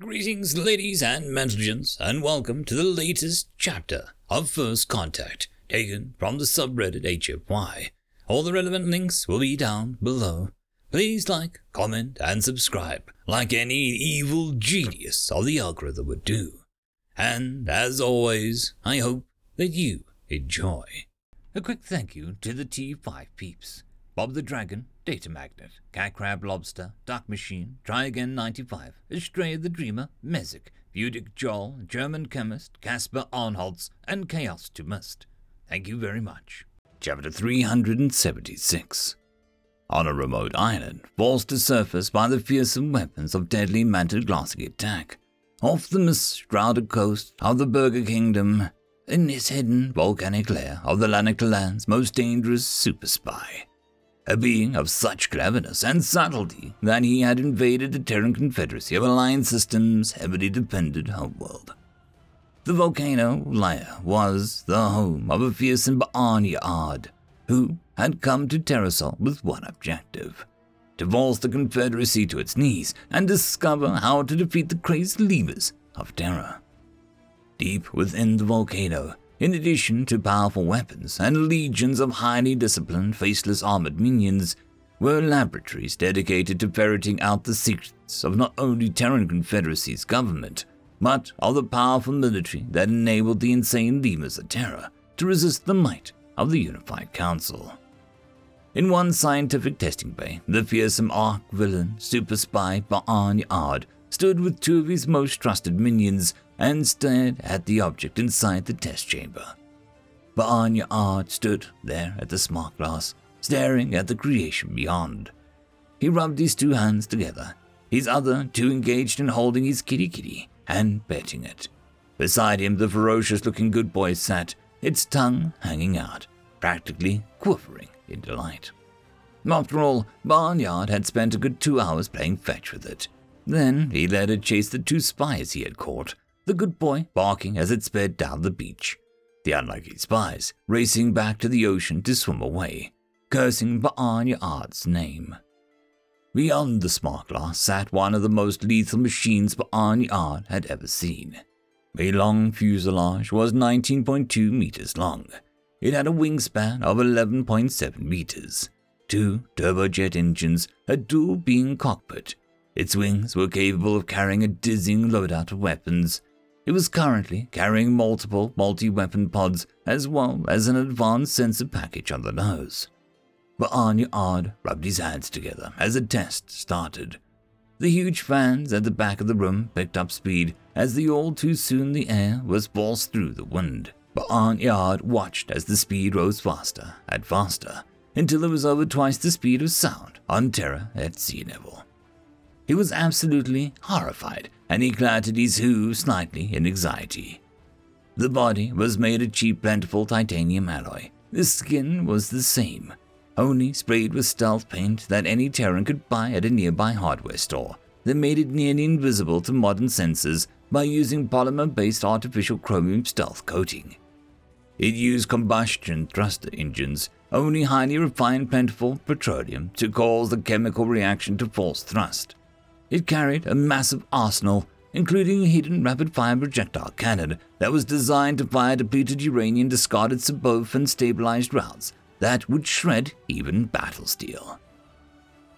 Greetings, ladies and gentlemen, and welcome to the latest chapter of First Contact, taken from the subreddit HFY. All the relevant links will be down below. Please like, comment, and subscribe, like any evil genius of the algorithm would do. And as always, I hope that you enjoy. A quick thank you to the T5 peeps Bob the Dragon, Data Magnet, Cat Crab Lobster, Duck Machine, Try Again 95, Astray the Dreamer, Mezic, Budic Joel, German Chemist, Casper Arnholtz, and Chaos to Must. Thank you very much. Chapter 376 On a remote island, forced to surface by the fearsome weapons of deadly mantled glassy attack, off the mist-shrouded coast of the Burger Kingdom, in this hidden volcanic lair of the Lanaktallan's most dangerous super spy a being of such cleverness and subtlety that he had invaded the Terran Confederacy of Alliance Systems' heavily dependent homeworld. The volcano lair was the home of a fearsome Ba'an who had come to Terrasol with one objective to force the Confederacy to its knees and discover how to defeat the crazed levers of terror. Deep within the volcano, in addition to powerful weapons and legions of highly disciplined, faceless armored minions, were laboratories dedicated to ferreting out the secrets of not only Terran Confederacy's government, but of the powerful military that enabled the insane lemurs of Terra to resist the might of the Unified Council. In one scientific testing bay, the fearsome arch villain, super spy Ba'an Yard stood with two of his most trusted minions and stared at the object inside the test chamber. Ba'an Ard stood there at the smart glass, staring at the creation beyond. He rubbed his two hands together, his other two engaged in holding his kitty kitty and petting it. Beside him, the ferocious looking good boy sat, its tongue hanging out, practically quivering in delight. After all, Ba'an Yard had spent a good two hours playing fetch with it. Then he let it chase the two spies he had caught, the good boy barking as it sped down the beach, the unlucky spies racing back to the ocean to swim away, cursing Ba'an Ard's name. Beyond the glass sat one of the most lethal machines Ba'an Ard had ever seen. A long fuselage was 19.2 meters long. It had a wingspan of 11.7 meters, two turbojet engines, a dual beam cockpit. Its wings were capable of carrying a dizzying loadout of weapons, it was currently carrying multiple multi weapon pods as well as an advanced sensor package on the nose. But Anya Odd rubbed his hands together as the test started. The huge fans at the back of the room picked up speed as the all too soon the air was forced through the wind. But Aunt Yard watched as the speed rose faster and faster until it was over twice the speed of sound on Terra at sea level. He was absolutely horrified and he clattered his hooves slightly in anxiety. The body was made of cheap, plentiful titanium alloy. The skin was the same, only sprayed with stealth paint that any Terran could buy at a nearby hardware store that made it nearly invisible to modern sensors by using polymer based artificial chromium stealth coating. It used combustion thruster engines, only highly refined plentiful petroleum to cause the chemical reaction to force thrust. It carried a massive arsenal, including a hidden rapid fire projectile cannon that was designed to fire depleted uranium discarded suboff and stabilized rounds that would shred even battle steel.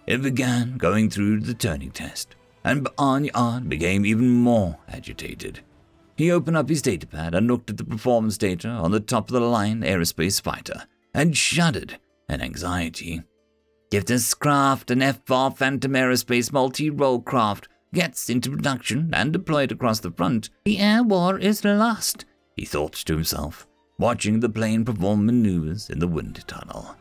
It began going through the turning test, and Ba'an became even more agitated. He opened up his datapad and looked at the performance data on the top of the line aerospace fighter and shuddered in anxiety. If this craft, an F-4 Phantom Aerospace multi-role craft, gets into production and deployed across the front, the air war is lost, he thought to himself, watching the plane perform maneuvers in the wind tunnel.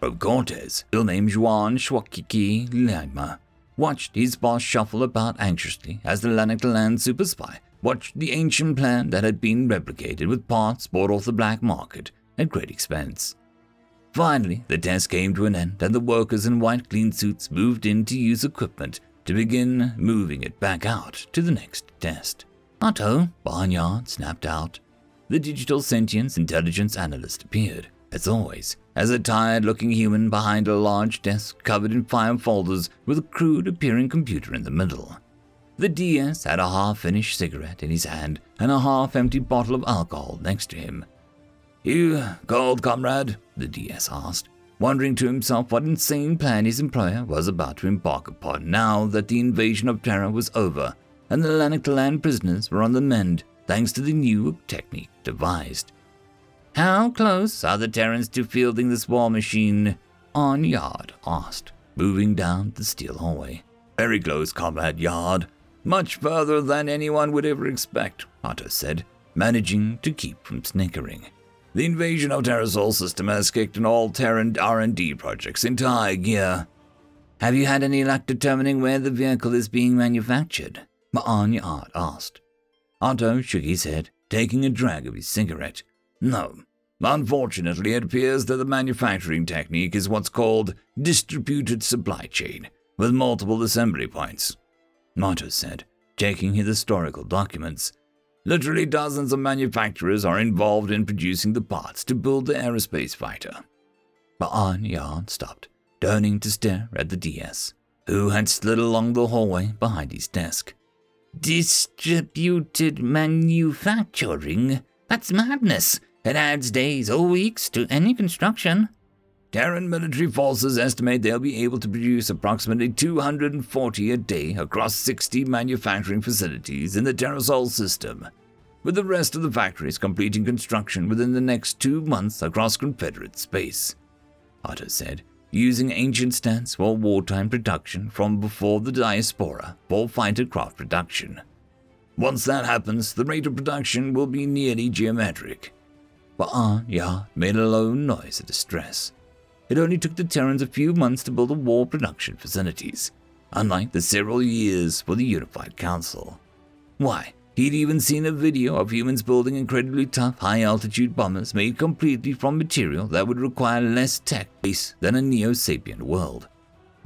Bob Cortez, still named Juan Schwakiki Lima, watched his boss shuffle about anxiously as the Lanaktallan super spy watched the ancient plan that had been replicated with parts bought off the black market at great expense. Finally, the test came to an end, and the workers in white clean suits moved in to use equipment to begin moving it back out to the next test. Otto, Ba'an Yard, snapped out. The digital sentience intelligence analyst appeared, as always, as a tired looking human behind a large desk covered in file folders with a crude appearing computer in the middle. The DS had a half finished cigarette in his hand and a half empty bottle of alcohol next to him. You cold, comrade? the DS asked, wondering to himself what insane plan his employer was about to embark upon now that the invasion of Terra was over and the Lanaktallan prisoners were on the mend thanks to the new technique devised. How close are the Terrans to fielding this war machine? On Yard asked, moving down the steel hallway. Very close, comrade Yard. Much further than anyone would ever expect, Otto said, managing to keep from snickering. The invasion of Terra's Sol system has kicked an all Terran R&D projects high gear. Have you had any luck determining where the vehicle is being manufactured? Ma'an Yard asked. Otto shook his head, taking a drag of his cigarette. No. Unfortunately, it appears that the manufacturing technique is what's called distributed supply chain, with multiple assembly points. Otto said, checking his historical documents. Literally dozens of manufacturers are involved in producing the parts to build the aerospace fighter. Ba'an Yard stopped, turning to stare at the DS, who had slid along the hallway behind his desk. Distributed manufacturing? That's madness. It adds days or weeks to any construction. Terran military forces estimate they'll be able to produce approximately 240 a day across 60 manufacturing facilities in the TerraSol system, with the rest of the factories completing construction within the next two months across Confederate space. Otto said, using ancient stats for wartime production from before the diaspora for fighter craft production. Once that happens, the rate of production will be nearly geometric. But Anya made a low noise of distress. It only took the Terrans a few months to build the war production facilities, unlike the several years for the Unified Council. Why, he'd even seen a video of humans building incredibly tough high altitude bombers made completely from material that would require less tech base than a Neo Sapient world.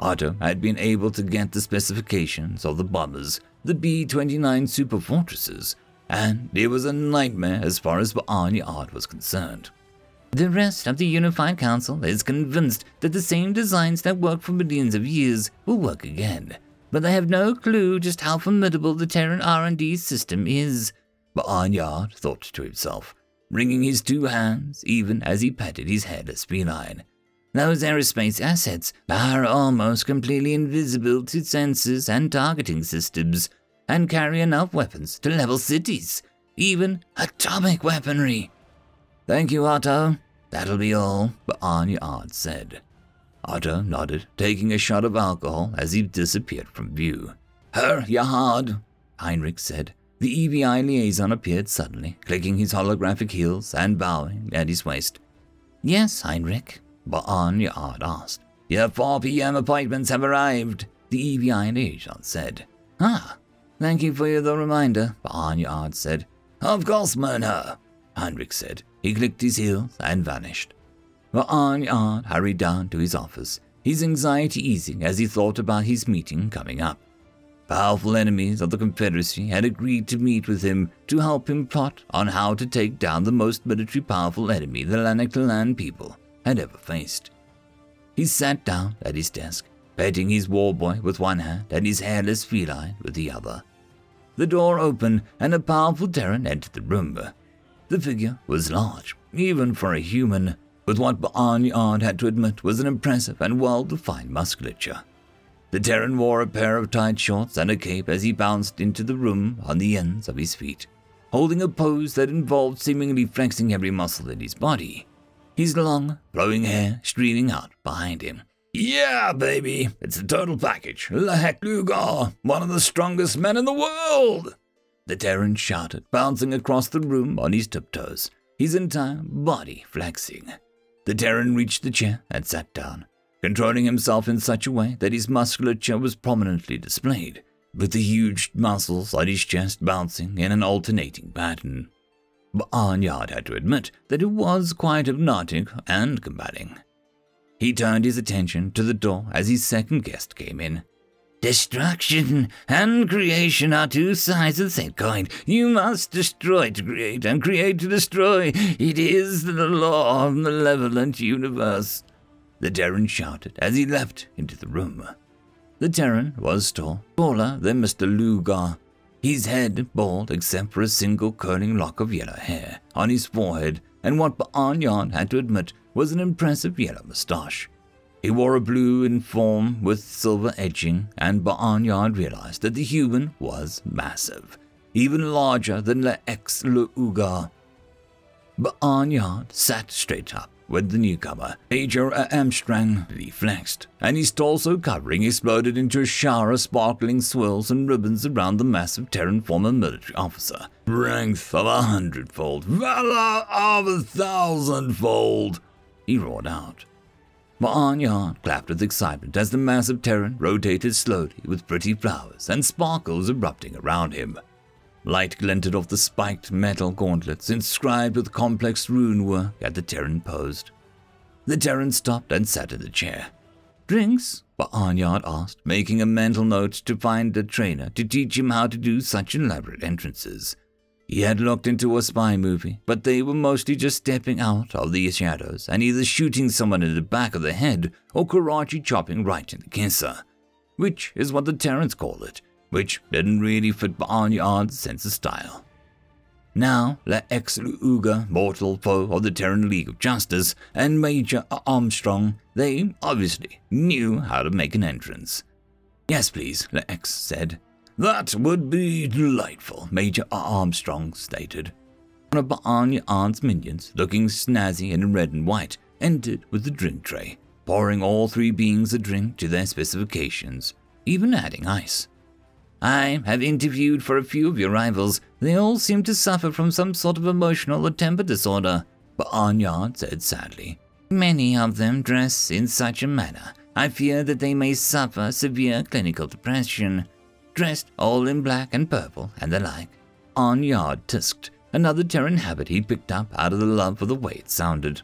Otto had been able to get the specifications of the bombers, the B 29 super fortresses, and it was a nightmare as far as Ba'ani art was concerned. The rest of the Unified Council is convinced that the same designs that worked for millions of years will work again, but they have no clue just how formidable the Terran R&D system is. But Arnyard thought to himself, wringing his two hands even as he patted his hairless feline. Those aerospace assets are almost completely invisible to sensors and targeting systems, and carry enough weapons to level cities, even atomic weaponry. Thank you, Otto, That'll be all, but Anya said. Otto nodded, taking a shot of alcohol as he disappeared from view. Her, Yahad, Heinrich said. The EVI liaison appeared suddenly, clicking his holographic heels and bowing at his waist. Yes, Heinrich, Ba'an Yard asked. Your 4 p.m. appointments have arrived, the EVI liaison said. Ah, thank you for the reminder, Ba'an Yard said. Of course, Myrna, Heinrich said, he clicked his heels and vanished. Ra'an hurried down to his office, his anxiety easing as he thought about his meeting coming up. Powerful enemies of the Confederacy had agreed to meet with him to help him plot on how to take down the most military powerful enemy the Lanaktallan people had ever faced. He sat down at his desk, petting his war boy with one hand and his hairless feline with the other. The door opened and a powerful Terran entered the room. The figure was large, even for a human, with what Ba'an Yard had to admit was an impressive and well defined musculature. The Terran wore a pair of tight shorts and a cape as he bounced into the room on the ends of his feet, holding a pose that involved seemingly flexing every muscle in his body, his long, flowing hair streaming out behind him. Yeah, baby, it's the total package. Lex Luger, one of the strongest men in the world! The Terran shouted, bouncing across the room on his tiptoes, his entire body flexing. The Terran reached the chair and sat down, controlling himself in such a way that his musculature was prominently displayed, with the huge muscles on his chest bouncing in an alternating pattern. But Arnyard had to admit that it was quite hypnotic and combating. He turned his attention to the door as his second guest came in, Destruction and creation are two sides of the same coin. You must destroy to create and create to destroy. It is the law of the malevolent universe. The Terran shouted as he leapt into the room. The Terran was tall, taller than Mr. Luger. His head bald except for a single curling lock of yellow hair on his forehead and what Ba'an Yard had to admit was an impressive yellow moustache. He wore a blue uniform with silver edging, and Ba'an Yard realized that the human was massive, even larger than Le Ex Le Ugar. Ba'an Yard sat straight up with the newcomer, Major Armstrong, flexed, and his torso covering exploded into a shower of sparkling swirls and ribbons around the massive Terran former military officer. Strength of a hundredfold, valor of a thousandfold, he roared out. Ba'an Yard clapped with excitement as the massive Terran rotated slowly with pretty flowers and sparkles erupting around him. Light glinted off the spiked metal gauntlets inscribed with complex rune work at the Terran posed. The Terran stopped and sat in the chair. Drinks? Ba'an Yard asked, making a mental note to find a trainer to teach him how to do such elaborate entrances. He had looked into a spy movie, but they were mostly just stepping out of the shadows and either shooting someone in the back of the head or karate chopping right in the kisser, which is what the Terrans call it, which didn't really fit Ba'an Yard's sense of style. Now, Le Ex Uga, mortal foe of the Terran League of Justice, and Major Armstrong, they obviously knew how to make an entrance. Yes, please, Le Ex said. That would be delightful, Major Armstrong stated. One of Ba'an Yard's minions, looking snazzy in red and white, entered with the drink tray, pouring all three beings a drink to their specifications, even adding ice. I have interviewed for a few of your rivals. They all seem to suffer from some sort of emotional or temper disorder, Ba'an Yard said sadly. Many of them dress in such a manner. I fear that they may suffer severe clinical depression. Dressed all in black and purple and the like. On yard tisked, another Terran habit he'd picked up out of the love for the way it sounded.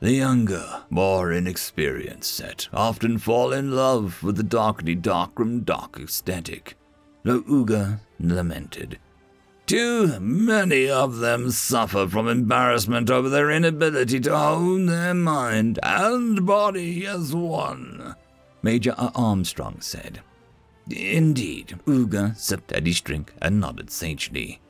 The younger, more inexperienced set often fall in love with the darkly darkroom dark aesthetic. Luger lamented. Too many of them suffer from embarrassment over their inability to own their mind and body as one, Major Armstrong said. Indeed, Uga sipped at his drink and nodded sagely.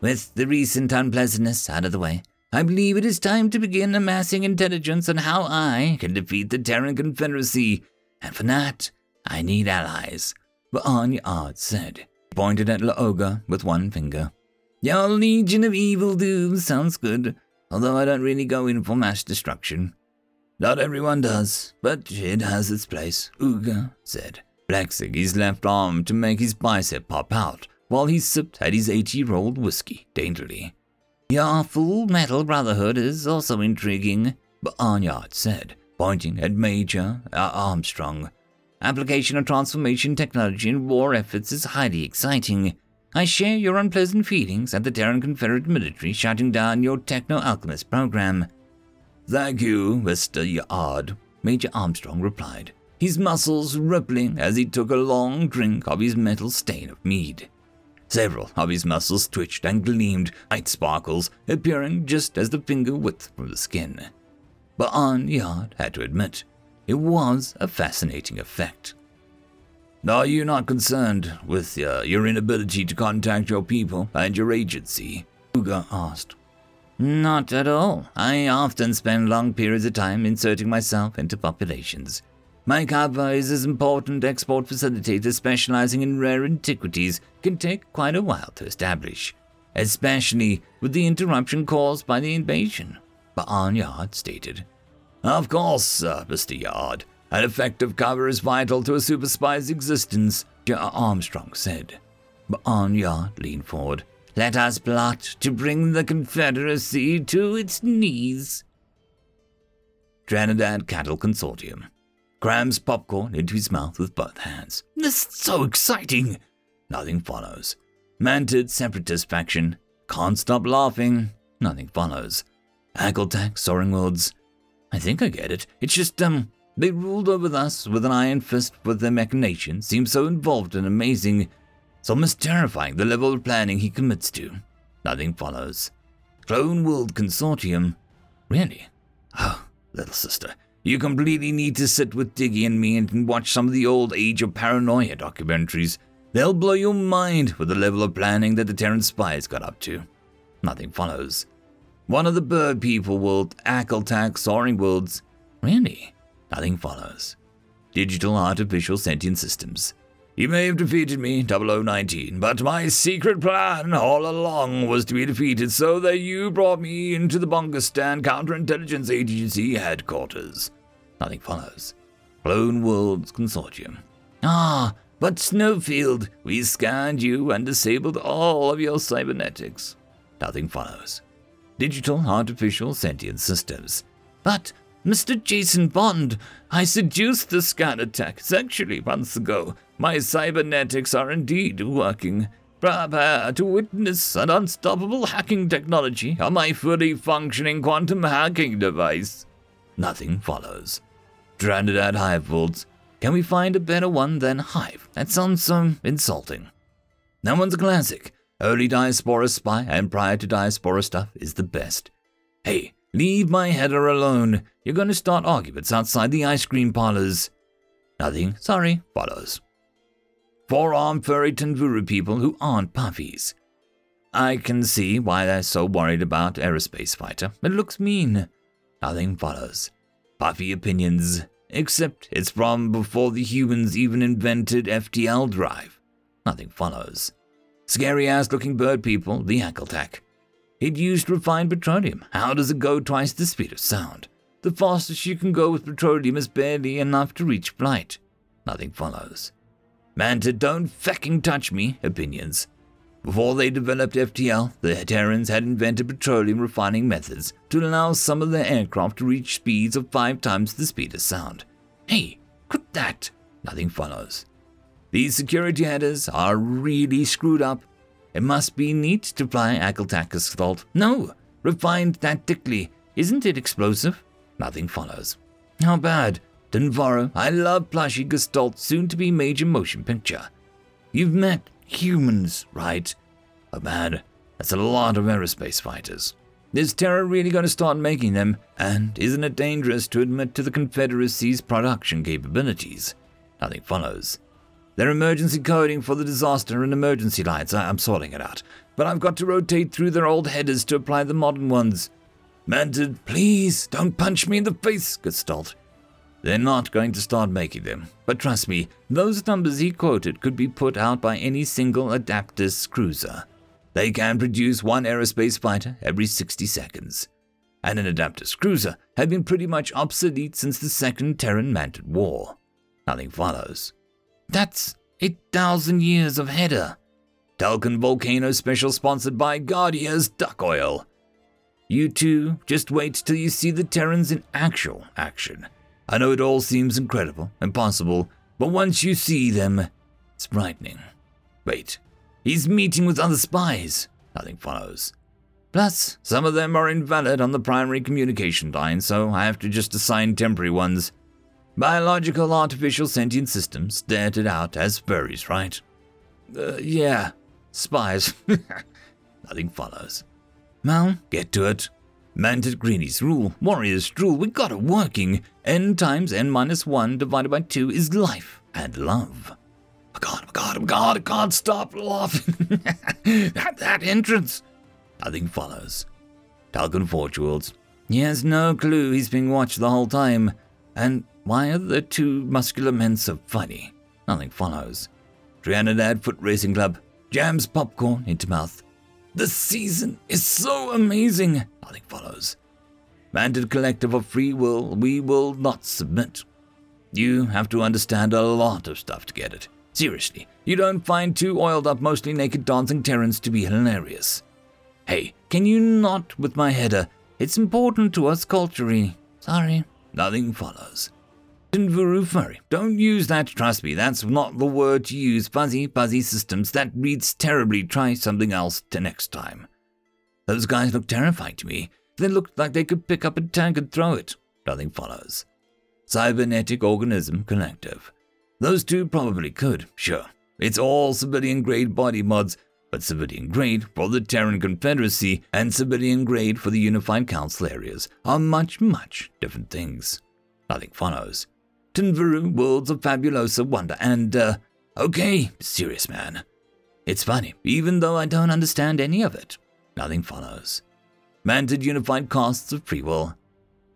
With the recent unpleasantness out of the way, I believe it is time to begin amassing intelligence on how I can defeat the Terran Confederacy, and for that, I need allies. But Ba'an Yard said, pointed at Luger with one finger. Your Legion of Evil Doom sounds good, although I don't really go in for mass destruction. Not everyone does, but it has its place, Uga said, flexing his left arm to make his bicep pop out while he sipped at his eight-year-old whiskey daintily. Your Full Metal Brotherhood is also intriguing, Ba'an Yard said, pointing at Major Armstrong. Application of transformation technology in war efforts is highly exciting. I share your unpleasant feelings at the Terran Confederate military shutting down your techno alchemist program. Thank you, Mr. Yard, Major Armstrong replied, his muscles rippling as he took a long drink of his metal stain of mead. Several of his muscles twitched and gleamed, white sparkles appearing just as the finger width from the skin. But Yard had to admit it was a fascinating effect. Are you not concerned with uh, your inability to contact your people and your agency? Uga asked. Not at all. I often spend long periods of time inserting myself into populations. My cover is as important export facilitator specializing in rare antiquities can take quite a while to establish, especially with the interruption caused by the invasion, Ba'an Yard stated. Of course, uh, Mr. Yard. An effective cover is vital to a super spy's existence, Armstrong said. Ba'an Yard leaned forward. Let us plot to bring the Confederacy to its knees. Trinidad Cattle Consortium crams popcorn into his mouth with both hands. This is so exciting! Nothing follows. Mantid separatist faction can't stop laughing. Nothing follows. Aggletak soaring worlds I think I get it. It's just, um, they ruled over us with an iron fist, but their machinations seem so involved and amazing. It's almost terrifying the level of planning he commits to. Nothing follows. Clone World Consortium. Really? Oh, little sister, You completely need to sit with Diggy and me and watch some of the old Age of Paranoia documentaries. They'll blow your mind with the level of planning that the Terran spies got up to. Nothing follows. One of the bird people will attack soaring worlds. Really? Nothing follows. Digital artificial sentient systems. You may have defeated me, 0019, but my secret plan all along was to be defeated so that you brought me into the Bunkerstan Counterintelligence Agency headquarters. Nothing follows. Clone Worlds Consortium. Ah, but Snowfield, we scanned you and disabled all of your cybernetics. Nothing follows. Digital artificial sentient systems. But, Mr. Jason Bond, I seduced the scan attack sexually months ago. My cybernetics are indeed working. Prepare to witness an unstoppable hacking technology on my fully functioning quantum hacking device. Nothing follows. Stranded at Hive Worlds. Can we find a better one than Hive? That sounds so insulting. That one's a classic. Early Diaspora Spy and prior to Diaspora stuff is the best. Hey, leave my header alone. You're going to start arguments outside the ice cream parlors. Nothing, sorry, follows. Four-armed furry Tanvuru people who aren't puppies. I can see why they're so worried about aerospace fighter. It looks mean. Nothing follows puffy opinions, except it's from before the humans even invented FTL drive. Nothing follows. Scary ass looking bird people, the Ackletak. It used refined petroleum. How does it go twice the speed of sound? The fastest you can go with petroleum is barely enough to reach flight. Nothing follows. Manta, don't fecking touch me, opinions. Before they developed FTL, the Terrans had invented petroleum refining methods to allow some of their aircraft to reach speeds of five times the speed of sound. Hey, quit that! Nothing follows. These security headers are really screwed up. It must be neat to fly Akeltakus Gestalt. No, refined tactically. Isn't it explosive? Nothing follows. How bad? Denvaro, I love plushy Gestalt, soon to be major motion picture. You've met humans, right? Oh man, that's a lot of aerospace fighters. Is Terra really going to start making them? And isn't it dangerous to admit to the Confederacy's production capabilities? Nothing follows. Their emergency coding for the disaster and emergency lights, I- am sorting it out. But I've got to rotate through their old headers to apply the modern ones. Mantid, please don't punch me in the face, Gestalt. They're not going to start making them. But trust me, those numbers he quoted could be put out by any single Adeptus cruiser. They can produce one aerospace fighter every 60 seconds. And an Adeptus cruiser had been pretty much obsolete since the Second Terran Mantid War. Nothing follows. That's 8,000 years of header. Talcon Volcano Special sponsored by Guardia's Duck Oil. You two, just wait till you see the Terrans in actual action. I know it all seems incredible, impossible, but once you see them, it's frightening. Wait, he's meeting with other spies. Nothing follows. Plus, some of them are invalid on the primary communication line, so I have to just assign temporary ones. Biological artificial sentient systems started out as furries, right? Uh, yeah, spies. Nothing follows. Well, get to it. Mantid Greenies rule, warriors rule, we got it working. N times N minus 1 divided by 2 is life and love. Oh god, oh god, oh god, I can't stop laughing. at that entrance. Nothing follows. Talcon Fortuals. He has no clue he's being watched the whole time. And why are the two muscular men so funny? Nothing follows. Trianidad Foot Racing Club jams popcorn into mouth. The season is so amazing. Nothing follows. Mantid collective of free will, we will not submit. You have to understand a lot of stuff to get it. Seriously, you don't find two oiled up, mostly naked dancing Terrans to be hilarious. Hey, can you not with my header? It's important to us culturally. Sorry, nothing follows. Tinvuru furry. Don't use that, trust me, that's not the word to use. Fuzzy, fuzzy systems. That reads terribly. Try something else to next time. Those guys look terrifying to me. They looked like they could pick up a tank and throw it. Nothing follows. Cybernetic Organism Collective. Those two probably could, sure. It's all civilian grade body mods, but civilian grade for the Terran Confederacy and civilian grade for the Unified Council areas are much, much different things. Nothing follows. Tinvaru, worlds of fabulosa wonder, and, uh, okay, serious man. It's funny, even though I don't understand any of it. Nothing follows. Mantid unified costs of free will.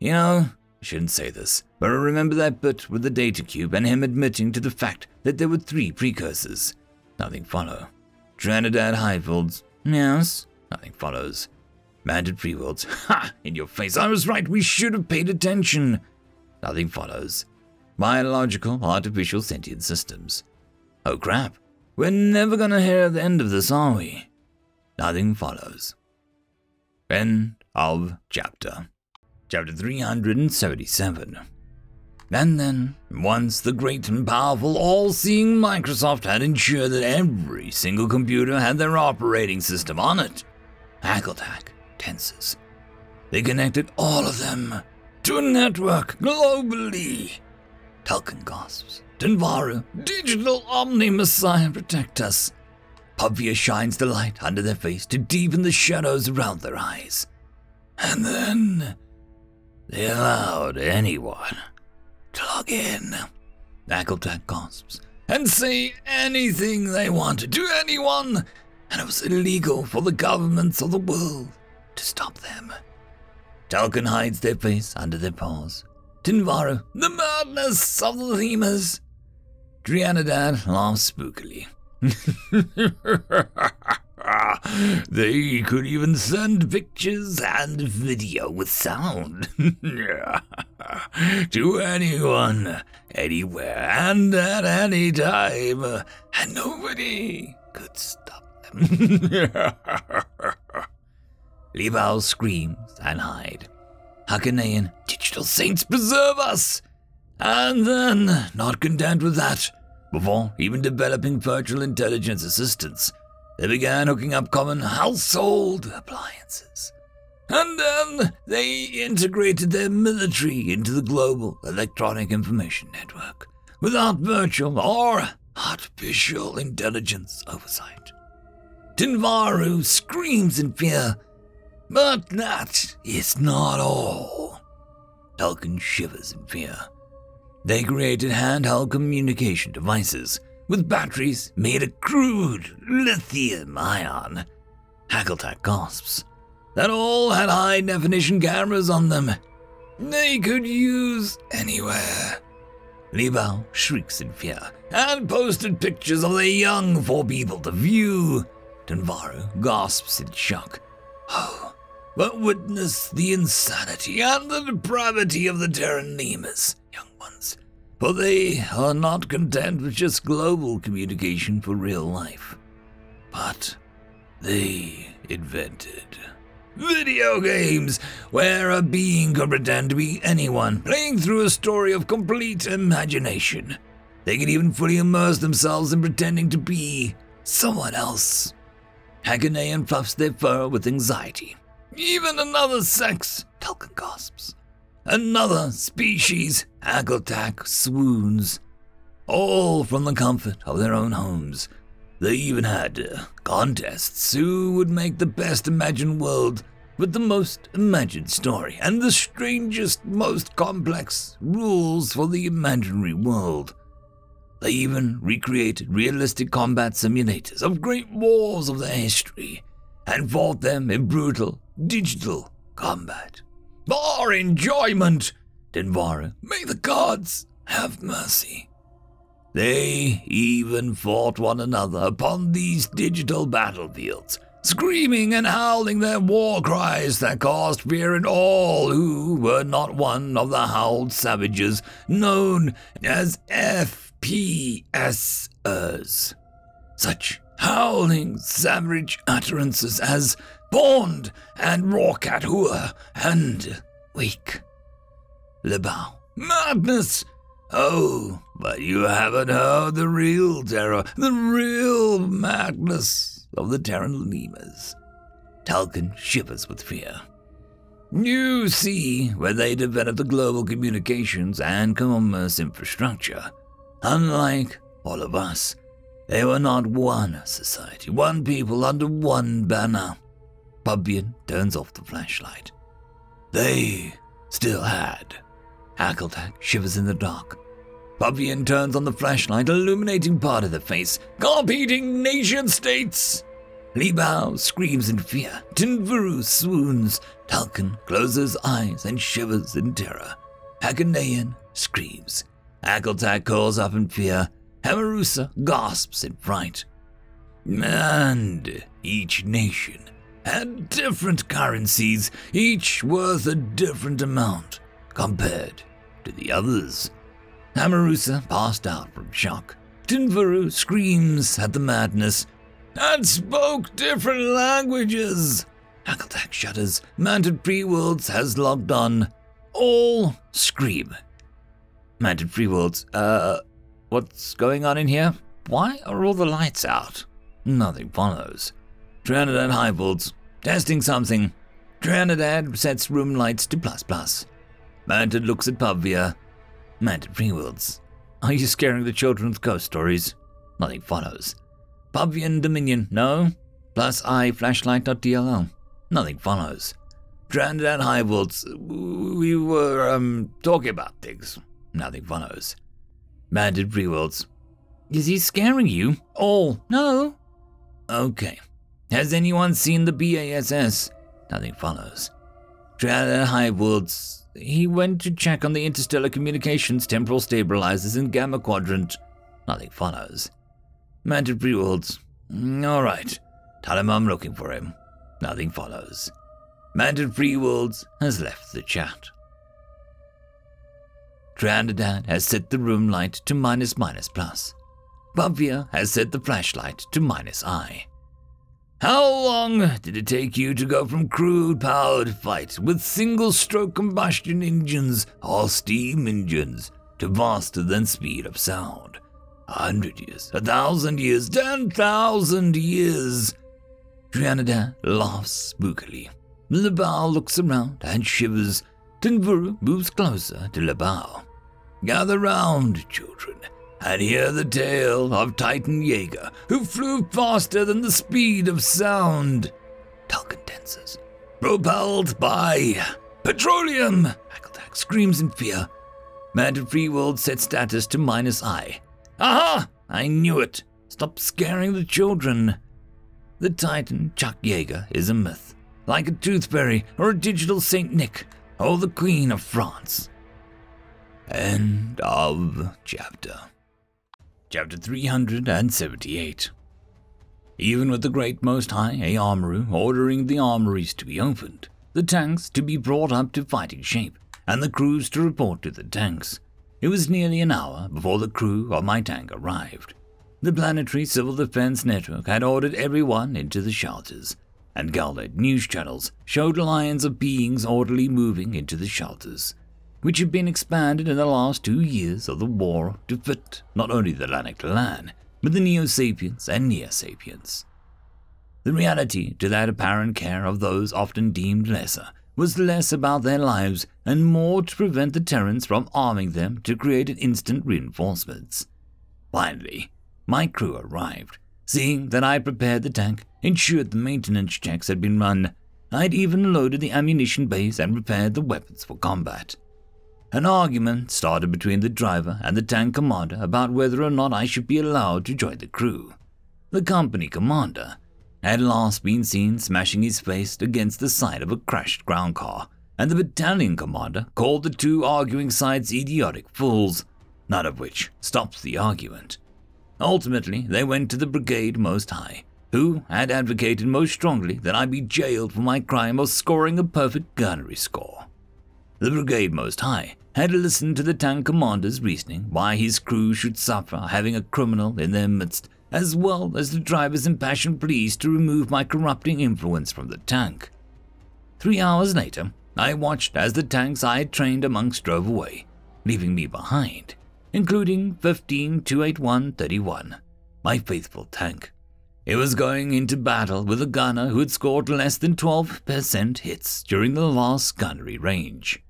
You know, I shouldn't say this, but I remember that bit with the data cube and him admitting to the fact that there were three precursors. Nothing follow. Trinidad Highfields. Yes. Nothing follows. Mantid free worlds. Ha! In your face. I was right. We should have paid attention. Nothing follows. Biological, artificial sentient systems. Oh crap. We're never gonna hear the end of this, are we? Nothing follows. End of chapter. Chapter 377. And then, once the great and powerful, all seeing Microsoft had ensured that every single computer had their operating system on it, Hackletack tenses. They connected all of them to a network globally. Tulkin gasps. Denvaru, digital omni messiah, protect us. Pubvia shines the light under their face to deepen the shadows around their eyes. And then they allowed anyone to log in. Hackletack gasps. And say anything they wanted to anyone, and it was illegal for the governments of the world to stop them. Tulkin hides their face under their paws. Tinvaru, the madness of the lemurs. Trianadad laughs spookily. they could even send pictures and video with sound to anyone, anywhere, and at any time, and nobody could stop them. Libao screams and hide. Hakaneian, digital saints preserve us! And then, not content with that, before even developing virtual intelligence assistants, they began hooking up common household appliances. And then they integrated their military into the global electronic information network without virtual or artificial intelligence oversight. Tinvaru screams in fear but that is not all. Tulkin shivers in fear. They created handheld communication devices with batteries made of crude lithium ion. Hackletack gasps. That all had high definition cameras on them. They could use anywhere. Libao shrieks in fear and posted pictures of the young for people to view. Denvaru gasps in shock. Oh, but witness the insanity and the depravity of the Terran lemurs, young ones. For they are not content with just global communication for real life, but they invented video games where a being could pretend to be anyone, playing through a story of complete imagination. They could even fully immerse themselves in pretending to be someone else. Hakaneian fluffs their fur with anxiety even another sex, Tulkin gasps. Another species, Hackletack swoons. All from the comfort of their own homes. They even had uh, contests who would make the best imagined world with the most imagined story and the strangest, most complex rules for the imaginary world. They even recreated realistic combat simulators of great wars of their history and fought them in brutal, digital combat. For enjoyment, Denvara, may the gods have mercy. They even fought one another upon these digital battlefields, screaming and howling their war cries that caused fear in all who were not one of the howled savages known as FPSers. Such howling, savage utterances as Bond and Rorcat Hua and Weak. Lebao. Madness! Oh, but you haven't heard the real terror, the real madness of the Terran lemurs. Tulkin shivers with fear. You see where they developed the global communications and commerce infrastructure. Unlike all of us, they were not one society, one people under one banner. Pubian turns off the flashlight. They still had Hackletak shivers in the dark. Pavian turns on the flashlight, illuminating part of the face. Carp-eating nation states! Libao screams in fear. Tinvuru swoons. Talcon closes eyes and shivers in terror. Hakaneian screams. Hackletak calls up in fear. Hamarusa gasps in fright. And each nation had different currencies, each worth a different amount compared to the others. Hamarusa passed out from shock. Tinvaru screams at the madness and spoke different languages. Hackletak shudders. Mantid Pre-Worlds has logged on. All scream. Mantid Pre-Worlds, uh, what's going on in here? Why are all the lights out? Nothing follows. Trinidad Highbolts, testing something. Trinidad sets room lights to plus plus. Mantid looks at Pavia. Mantid Pre-Worlds, are you scaring the children with ghost stories? Nothing follows. Pavian Dominion, no. Plus I flashlight.dll. Nothing follows. Trinidad Highbolts, we were, um, talking about things. Nothing follows. Mantid Pre-Worlds, is he scaring you? Oh, no. Okay. Has anyone seen the BASS? Nothing follows. Trinidad Highbolts, he went to check on the interstellar communications temporal stabilizers in Gamma Quadrant. Nothing follows. Mantid Pre-Worlds, mm, all right. Tell him I'm looking for him. Nothing follows. Mantid Pre-Worlds has left the chat. Trinidad has set the room light to minus minus plus. Bavia has set the flashlight to minus I. How long did it take you to go from crude powered flight with single stroke combustion engines or steam engines to faster than speed of sound? A hundred years, a thousand years, ten thousand years. Trinidad laughs spookily. Lebao looks around and shivers. Tinvuru moves closer to Lebao. Gather round, children and hear the tale of Titan Yeager, who flew faster than the speed of sound. Tenses. Propelled by petroleum! Hackletak screams in fear. Mantid Free World set status to minus I. Aha! I knew it. Stop scaring the children. The Titan Chuck Yeager is a myth, like a tooth fairy or a digital Saint Nick or the Queen of France. End of chapter. Chapter 378. Even with the Great Most High, a armorer, ordering the armories to be opened, the tanks to be brought up to fighting shape, and the crews to report to the tanks, it was nearly an hour before the crew of my tank arrived. The Planetary Civil Defense Network had ordered everyone into the shelters, and Galled news channels showed lines of beings orderly moving into the shelters which had been expanded in the last two years of the war to fit not only the Lanik clan, but the Neo Sapiens and Neo Sapiens. The reality to that apparent care of those often deemed lesser was less about their lives and more to prevent the Terrans from arming them to create instant reinforcements. Finally, my crew arrived. Seeing that I prepared the tank, ensured the maintenance checks had been run, I'd even loaded the ammunition base and prepared the weapons for combat. An argument started between the driver and the tank commander about whether or not I should be allowed to join the crew. The company commander had last been seen smashing his face against the side of a crashed ground car, and the battalion commander called the two arguing sides idiotic fools, none of which stopped the argument. Ultimately, they went to the brigade most high, who had advocated most strongly that I be jailed for my crime of scoring a perfect gunnery score. The brigade most high had listened to the tank commander's reasoning why his crew should suffer having a criminal in their midst, as well as the driver's impassioned pleas to remove my corrupting influence from the tank. Three hours later, I watched as the tanks I had trained amongst drove away, leaving me behind, including 1528131, my faithful tank. It was going into battle with a gunner who had scored less than 12% hits during the last gunnery range.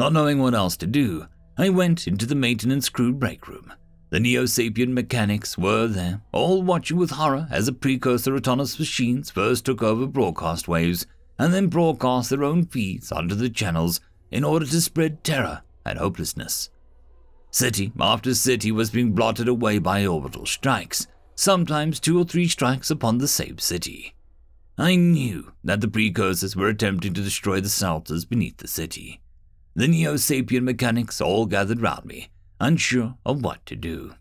Not knowing what else to do, I went into the maintenance crew break room. The Neo Sapien mechanics were there, all watching with horror as the precursor autonomous machines first took over broadcast waves and then broadcast their own feeds onto the channels in order to spread terror and hopelessness. City after city was being blotted away by orbital strikes, sometimes two or three strikes upon the same city. I knew that the precursors were attempting to destroy the salters beneath the city. The Neo Sapien mechanics all gathered round me, unsure of what to do.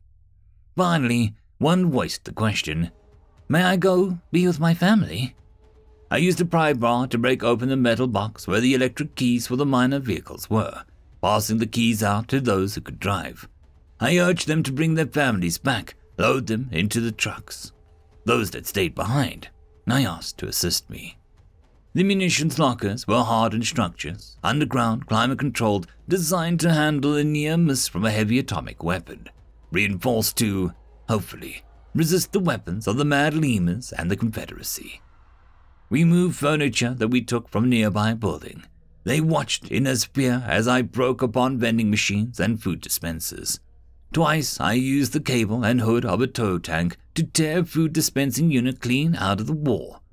Finally, one voiced the question May I go be with my family? I used a pry bar to break open the metal box where the electric keys for the minor vehicles were, passing the keys out to those who could drive. I urged them to bring their families back, load them into the trucks. Those that stayed behind, I asked to assist me. The munitions lockers were hardened structures, underground, climate controlled, designed to handle a near miss from a heavy atomic weapon, reinforced to, hopefully, resist the weapons of the Mad Lemurs and the Confederacy. We moved furniture that we took from nearby building. They watched in a fear as I broke upon vending machines and food dispensers. Twice I used the cable and hood of a tow tank to tear a food dispensing unit clean out of the wall.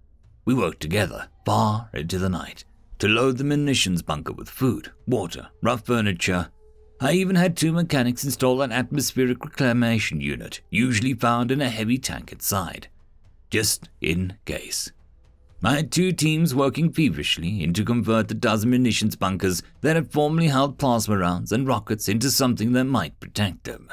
We worked together far into the night to load the munitions bunker with food, water, rough furniture. I even had two mechanics install an atmospheric reclamation unit, usually found in a heavy tank inside, just in case. I had two teams working feverishly in to convert the dozen munitions bunkers that had formerly held plasma rounds and rockets into something that might protect them.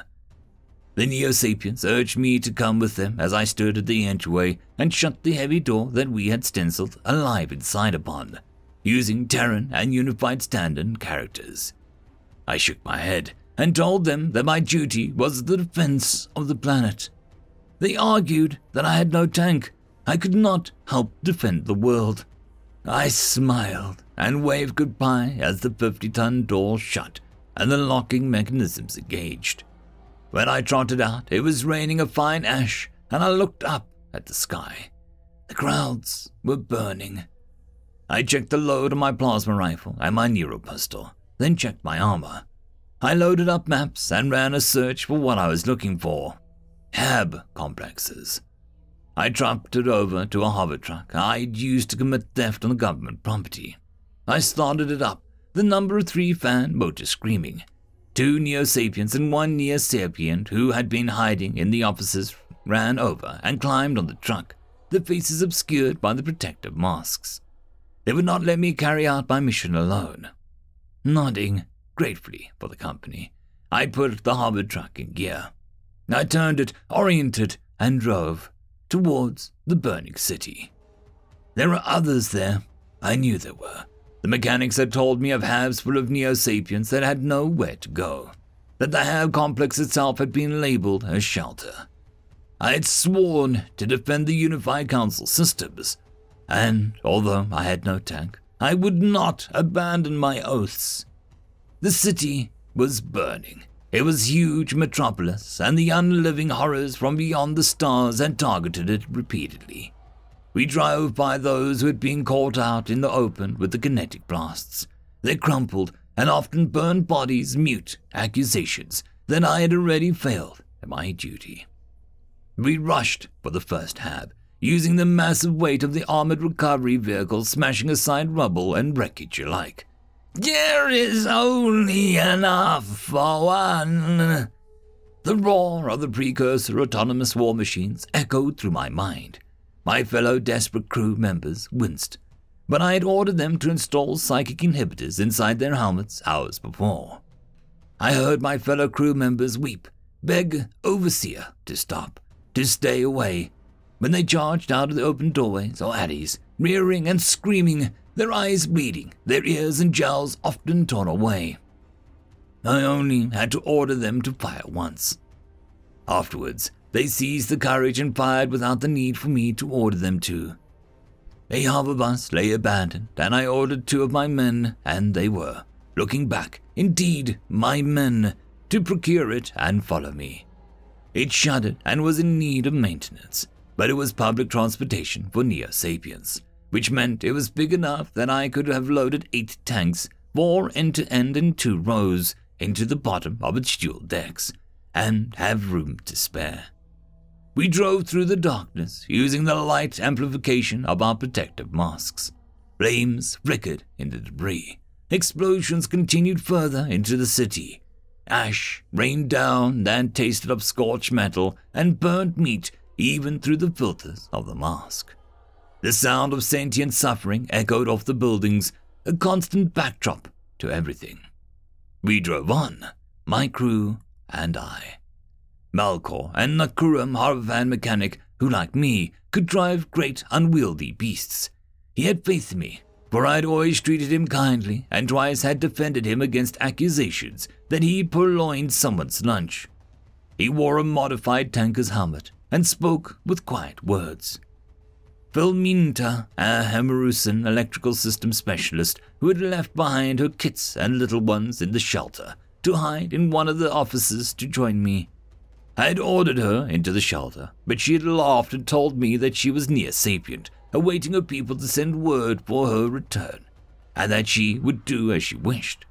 The Neo Sapiens urged me to come with them as I stood at the entryway and shut the heavy door that we had stenciled alive inside upon, using Terran and Unified Standard characters. I shook my head and told them that my duty was the defense of the planet. They argued that I had no tank I could not help defend the world. I smiled and waved goodbye as the 50 ton door shut and the locking mechanisms engaged. When I trotted out, it was raining a fine ash, and I looked up at the sky. The clouds were burning. I checked the load of my plasma rifle and my neural pistol, then checked my armor. I loaded up maps and ran a search for what I was looking for. HAB complexes. I dropped it over to a hover truck I'd used to commit theft on government property. I started it up, the number three fan motor screaming. Two Neo Sapiens and one Neo Sapient who had been hiding in the offices ran over and climbed on the truck, their faces obscured by the protective masks. They would not let me carry out my mission alone. Nodding gratefully for the company, I put the hover truck in gear. I turned it, oriented, and drove towards the burning city. There were others there. I knew there were. The mechanics had told me of halves full of Neo Sapiens that had nowhere to go, that the Hab complex itself had been labeled a shelter. I had sworn to defend the Unified Council systems, and although I had no tank, I would not abandon my oaths. The city was burning, it was huge metropolis, and the unliving horrors from beyond the stars had targeted it repeatedly. We drove by those who had been caught out in the open with the kinetic blasts. They crumpled and often burned bodies mute accusations that I had already failed at my duty. We rushed for the first hab, using the massive weight of the armored recovery vehicle smashing aside rubble and wreckage alike. There is only enough for one. The roar of the precursor autonomous war machines echoed through my mind. My fellow desperate crew members winced, but I had ordered them to install psychic inhibitors inside their helmets hours before. I heard my fellow crew members weep, beg Overseer to stop, to stay away, when they charged out of the open doorways or addies, rearing and screaming their eyes bleeding, their ears and jowls often torn away. I only had to order them to fire once. Afterwards, they seized the courage and fired without the need for me to order them to. A hover bus lay abandoned, and I ordered two of my men, and they were, looking back, indeed, my men, to procure it and follow me. It shuddered and was in need of maintenance, but it was public transportation for Neo Sapiens which meant it was big enough that I could have loaded eight tanks, four end to end in two rows, into the bottom of its dual decks, and have room to spare. We drove through the darkness using the light amplification of our protective masks. Flames flickered in the debris. explosions continued further into the city. Ash rained down, then tasted of scorched metal and burnt meat even through the filters of the mask. The sound of sentient suffering echoed off the buildings, a constant backdrop to everything. We drove on, my crew and I. Malkor and Nakuram Harvan mechanic, who like me could drive great unwieldy beasts. He had faith in me, for I'd always treated him kindly and twice had defended him against accusations that he purloined someone's lunch. He wore a modified tanker's helmet and spoke with quiet words. Filminta, a Hamarusan electrical system specialist who had left behind her kits and little ones in the shelter to hide in one of the offices to join me. I had ordered her into the shelter, but she had laughed and told me that she was near sapient, awaiting her people to send word for her return, and that she would do as she wished.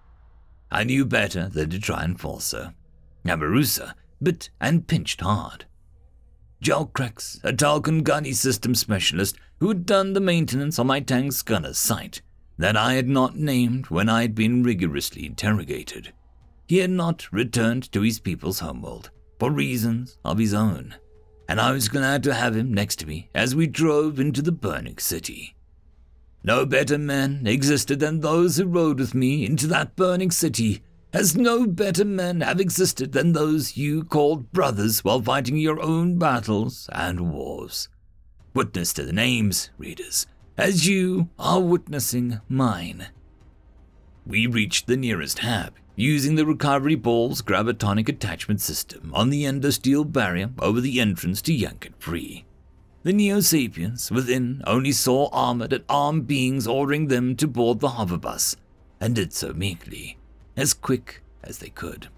I knew better than to try and force her. Amarusa bit and pinched hard. Jalcrex, a Telkan gunny system specialist who had done the maintenance on my tank's gunner's sight, that I had not named when I had been rigorously interrogated. He had not returned to his people's homeworld for reasons of his own, and I was glad to have him next to me as we drove into the burning city. No better men existed than those who rode with me into that burning city, as no better men have existed than those you called brothers while fighting your own battles and wars. Witness to the names, readers, as you are witnessing mine. We reached the nearest hab, using the recovery ball's gravitonic attachment system on the endosteel barrier over the entrance to yank it free. The Neo Sapiens within only saw armored and armed beings ordering them to board the hover bus, and did so meekly, as quick as they could.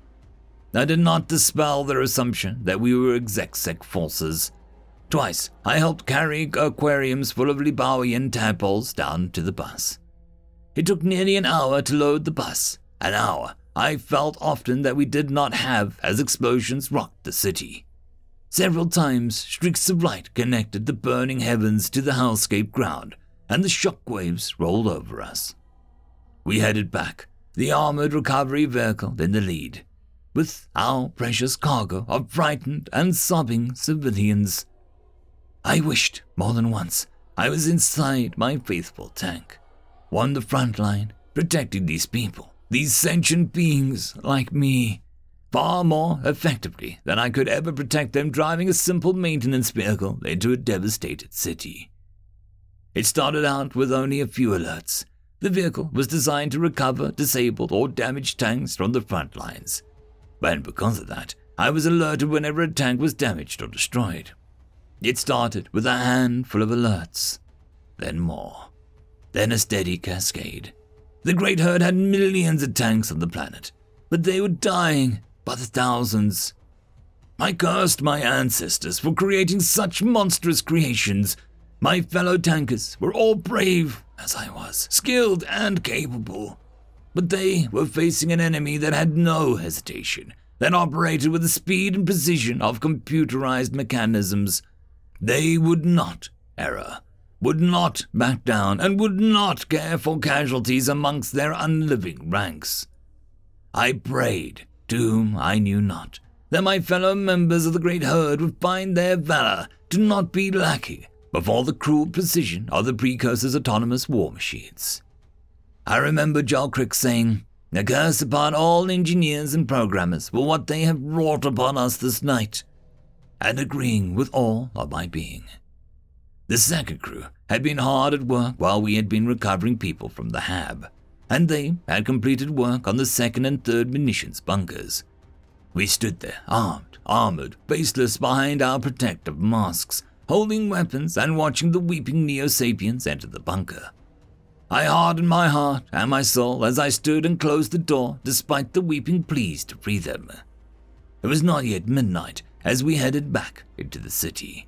I did not dispel their assumption that we were exec forces. Twice I helped carry aquariums full of Libawian tadpoles down to the bus. It took nearly an hour to load the bus, an hour I felt often that we did not have as explosions rocked the city. Several times, streaks of light connected the burning heavens to the hellscape ground, and the shock waves rolled over us. We headed back, the armored recovery vehicle in the lead, with our precious cargo of frightened and sobbing civilians. I wished more than once I was inside my faithful tank, on the front line, protecting these people these sentient beings like me far more effectively than I could ever protect them driving a simple maintenance vehicle into a devastated city. It started out with only a few alerts. The vehicle was designed to recover disabled or damaged tanks from the front lines. And because of that, I was alerted whenever a tank was damaged or destroyed. It started with a handful of alerts, then more, then a steady cascade the Great Herd had millions of tanks on the planet, but they were dying by the thousands. I cursed my ancestors for creating such monstrous creations. My fellow tankers were all brave, as I was, skilled and capable. But they were facing an enemy that had no hesitation, that operated with the speed and precision of computerized mechanisms. They would not err would not back down and would not care for casualties amongst their unliving ranks. I prayed, to whom I knew not, that my fellow members of the great herd would find their valor to not be lacking before the cruel precision of the precursor's autonomous war machines. I remember Jalcrick saying, A curse upon all engineers and programmers for what they have wrought upon us this night, and agreeing with all of my being. The second crew had been hard at work while we had been recovering people from the HAB, and they had completed work on the second and third munitions bunkers. We stood there, armed, armored, faceless behind our protective masks, holding weapons and watching the weeping Neo Sapiens enter the bunker. I hardened my heart and my soul as I stood and closed the door despite the weeping pleas to free them. It was not yet midnight as we headed back into the city.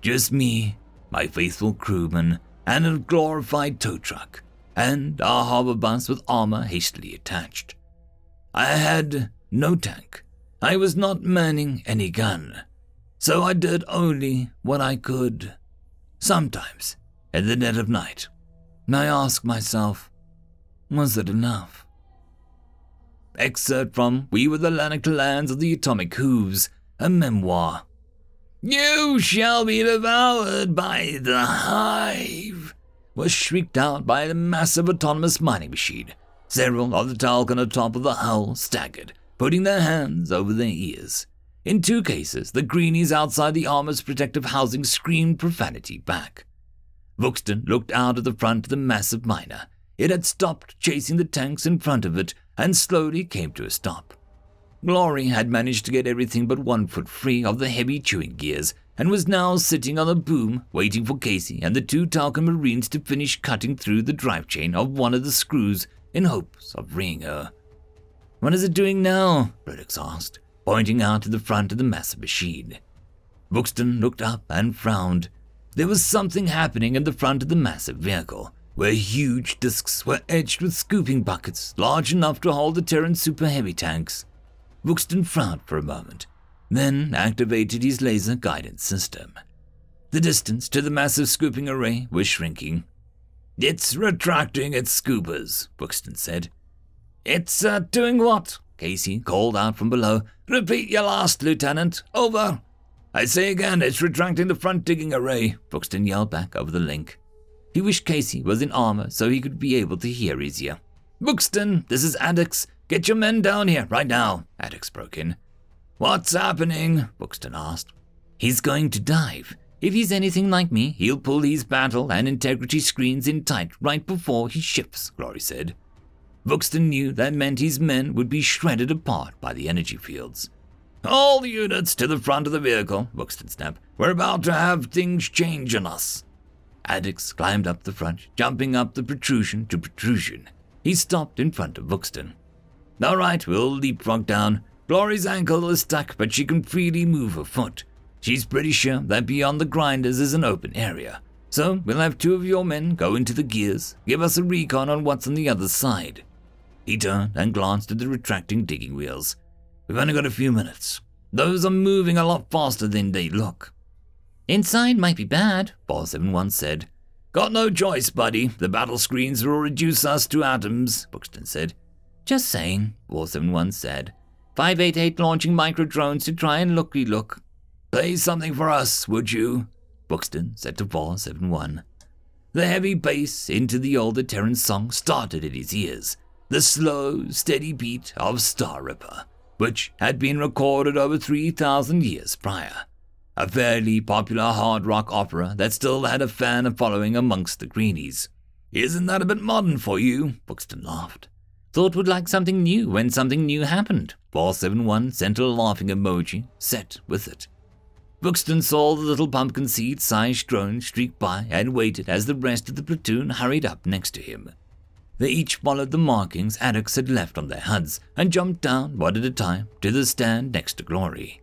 Just me my faithful crewman, and a glorified tow truck, and our hover bus with armor hastily attached. I had no tank. I was not manning any gun, so I did only what I could. Sometimes, in the dead of night, I ask myself, Was it enough? Excerpt from We Were the Lanaktallan of the Atomic Hooves, a memoir. You shall be devoured by the hive, was shrieked out by the massive autonomous mining machine. Several of the Telkan the top of the hull staggered, putting their hands over their ears. In two cases, the greenies outside the armor's protective housing screamed profanity back. Buxton looked out at the front of the massive miner. It had stopped chasing the tanks in front of it and slowly came to a stop. Glory had managed to get everything but one foot free of the heavy chewing gears and was now sitting on the boom waiting for Casey and the two Telkan Marines to finish cutting through the drive chain of one of the screws in hopes of freeing her. What is it doing now? Burdux asked, pointing out to the front of the massive machine. Buxton looked up and frowned. There was something happening in the front of the massive vehicle, where huge discs were edged with scooping buckets large enough to hold the Terran super heavy tanks. Buxton frowned for a moment, then activated his laser guidance system. The distance to the massive scooping array was shrinking. It's retracting its scoopers, Buxton said. It's uh, doing what? Casey called out from below. Repeat your last, Lieutenant. Over. I say again, it's retracting the front digging array, Buxton yelled back over the link. He wished Casey was in armor so he could be able to hear easier. Buxton, this is Addix. Get your men down here right now, Addix broke in. What's happening? Buxton asked. He's going to dive. If he's anything like me, he'll pull his battle and integrity screens in tight right before he ships, Glory said. Buxton knew that meant his men would be shredded apart by the energy fields. All units to the front of the vehicle, Buxton snapped. We're about to have things change on us. Addix climbed up the front, jumping up the protrusion to protrusion. He stopped in front of Buxton. All right, we'll leapfrog down. Glory's ankle is stuck, but she can freely move her foot. She's pretty sure that beyond the grinders is an open area. So we'll have two of your men go into the gears, give us a recon on what's on the other side. He turned and glanced at the retracting digging wheels. We've only got a few minutes. Those are moving a lot faster than they look. Inside might be bad, 471 said. Got no choice, buddy. The battle screens will reduce us to atoms, Buxton said. Just saying, 471 said. 588 launching micro drones to try and looky look. Play something for us, would you? Buxton said to 471. The heavy bass into the older Terran song started in his ears, the slow, steady beat of Star Ripper, which had been recorded over 3,000 years prior. A fairly popular hard rock opera that still had a fan following amongst the greenies. Isn't that a bit modern for you? Buxton laughed. Thought would like something new when something new happened. 471 sent a laughing emoji, set with it. Buxton saw the little pumpkin seed sized drone streak by and waited as the rest of the platoon hurried up next to him. They each followed the markings Addix had left on their HUDs and jumped down one at a time to the stand next to Glory.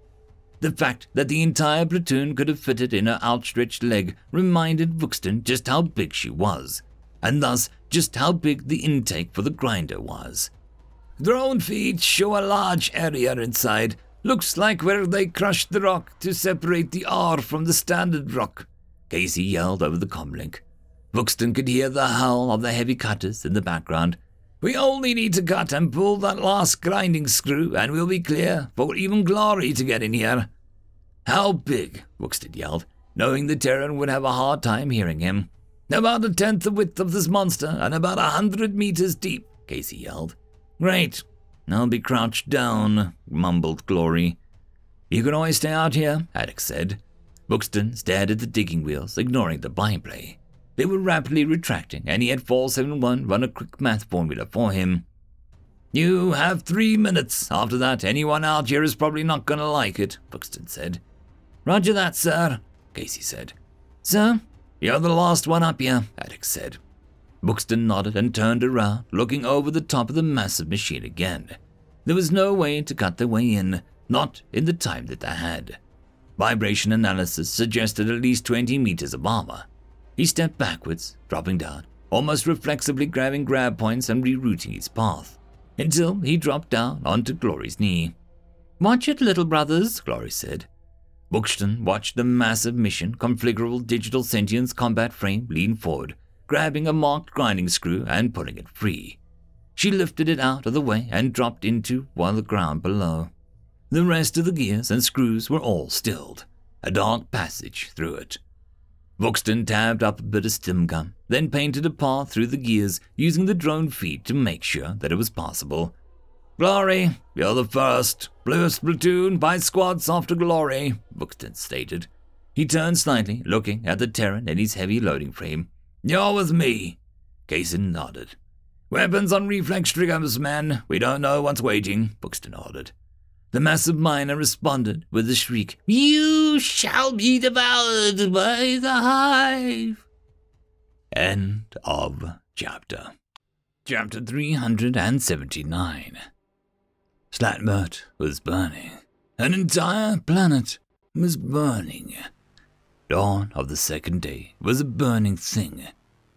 The fact that the entire platoon could have fitted in her outstretched leg reminded Buxton just how big she was, and thus just how big the intake for the grinder was. Drone feeds show a large area inside. Looks like where they crushed the rock to separate the ore from the standard rock. Casey yelled over the comlink. Buxton could hear the howl of the heavy cutters in the background. We only need to cut and pull that last grinding screw, and we'll be clear for even Glory to get in here. How big? Buxton yelled, knowing the Terran would have a hard time hearing him. About a tenth the width of this monster and about a hundred meters deep, Casey yelled. Great. I'll be crouched down, mumbled Glory. You can always stay out here, Addix said. Buxton stared at the digging wheels, ignoring the byplay. They were rapidly retracting, and he had 471 run a quick math formula for him. You have three minutes. After that, anyone out here is probably not going to like it, Buxton said. Roger that, sir, Casey said. Sir, you're the last one up here, Addix said. Buxton nodded and turned around, looking over the top of the massive machine again. There was no way to cut their way in, not in the time that they had. Vibration analysis suggested at least 20 meters of armor. He stepped backwards, dropping down, almost reflexively grabbing grab points and rerouting his path, until he dropped down onto Glory's knee. Watch it, little brothers, Glory said. Buxton watched the massive mission configurable digital sentience combat frame lean forward, grabbing a marked grinding screw and pulling it free. She lifted it out of the way and dropped into one of the ground below. The rest of the gears and screws were all stilled, a dark passage through it. Buxton tabbed up a bit of stim gum, then painted a path through the gears using the drone feed to make sure that it was possible. Glory, you're the first. Bluest platoon by squads after glory, Buxton stated. He turned slightly, looking at the Terran in his heavy loading frame. You're with me. Kaysen nodded. Weapons on reflex triggers, men. We don't know what's waiting, Buxton ordered. The massive miner responded with a shriek. You shall be devoured by the hive. End of chapter. Chapter 379. Slatmert was burning. An entire planet was burning. Dawn of the second day was a burning thing.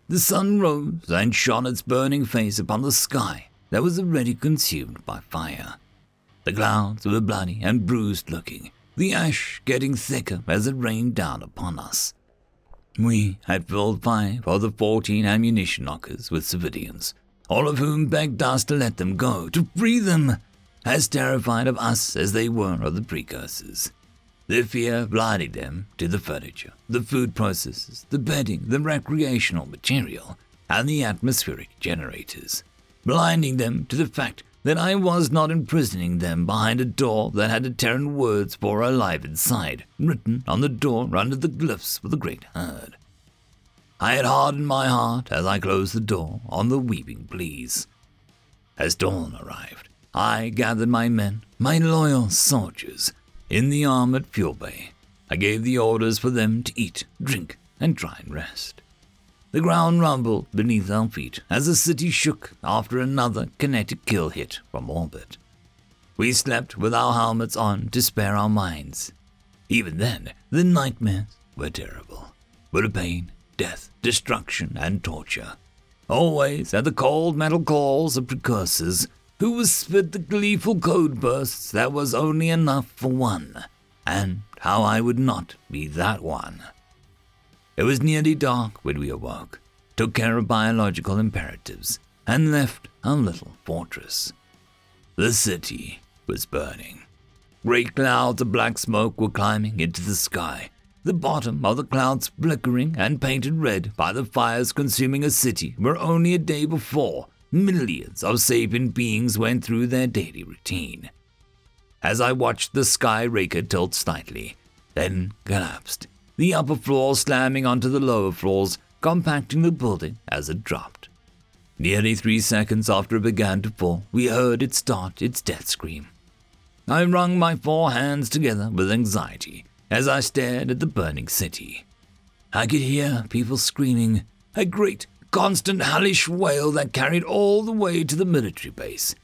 The sun rose and shone its burning face upon the sky that was already consumed by fire. The clouds were bloody and bruised looking, the ash getting thicker as it rained down upon us. We had filled five of the fourteen ammunition lockers with civilians, all of whom begged us to let them go, to free them, as terrified of us as they were of the precursors. Their fear blinded them to the furniture, the food processes, the bedding, the recreational material, and the atmospheric generators, blinding them to the fact that I was not imprisoning them behind a door that had the Terran words for alive inside, written on the door under the glyphs for the great herd. I had hardened my heart as I closed the door on the weeping pleas. As dawn arrived, I gathered my men, my loyal soldiers, in the armored fuel bay. I gave the orders for them to eat, drink, and try and rest. The ground rumbled beneath our feet as the city shook after another kinetic kill hit from orbit. We slept with our helmets on to spare our minds. Even then, the nightmares were terrible. Of pain, death, destruction, and torture. Always at the cold metal calls of precursors who was spit the gleeful code bursts that was only enough for one, and how I would not be that one. It was nearly dark when we awoke, took care of biological imperatives, and left our little fortress. The city was burning. Great clouds of black smoke were climbing into the sky, the bottom of the clouds flickering and painted red by the fires consuming a city where only a day before millions of sapient beings went through their daily routine. As I watched the sky raker tilt slightly, then collapsed the upper floor slamming onto the lower floors, compacting the building as it dropped. Nearly three seconds after it began to fall, we heard it start its death scream. I wrung my four hands together with anxiety as I stared at the burning city. I could hear people screaming, a great, constant, hellish wail that carried all the way to the military base.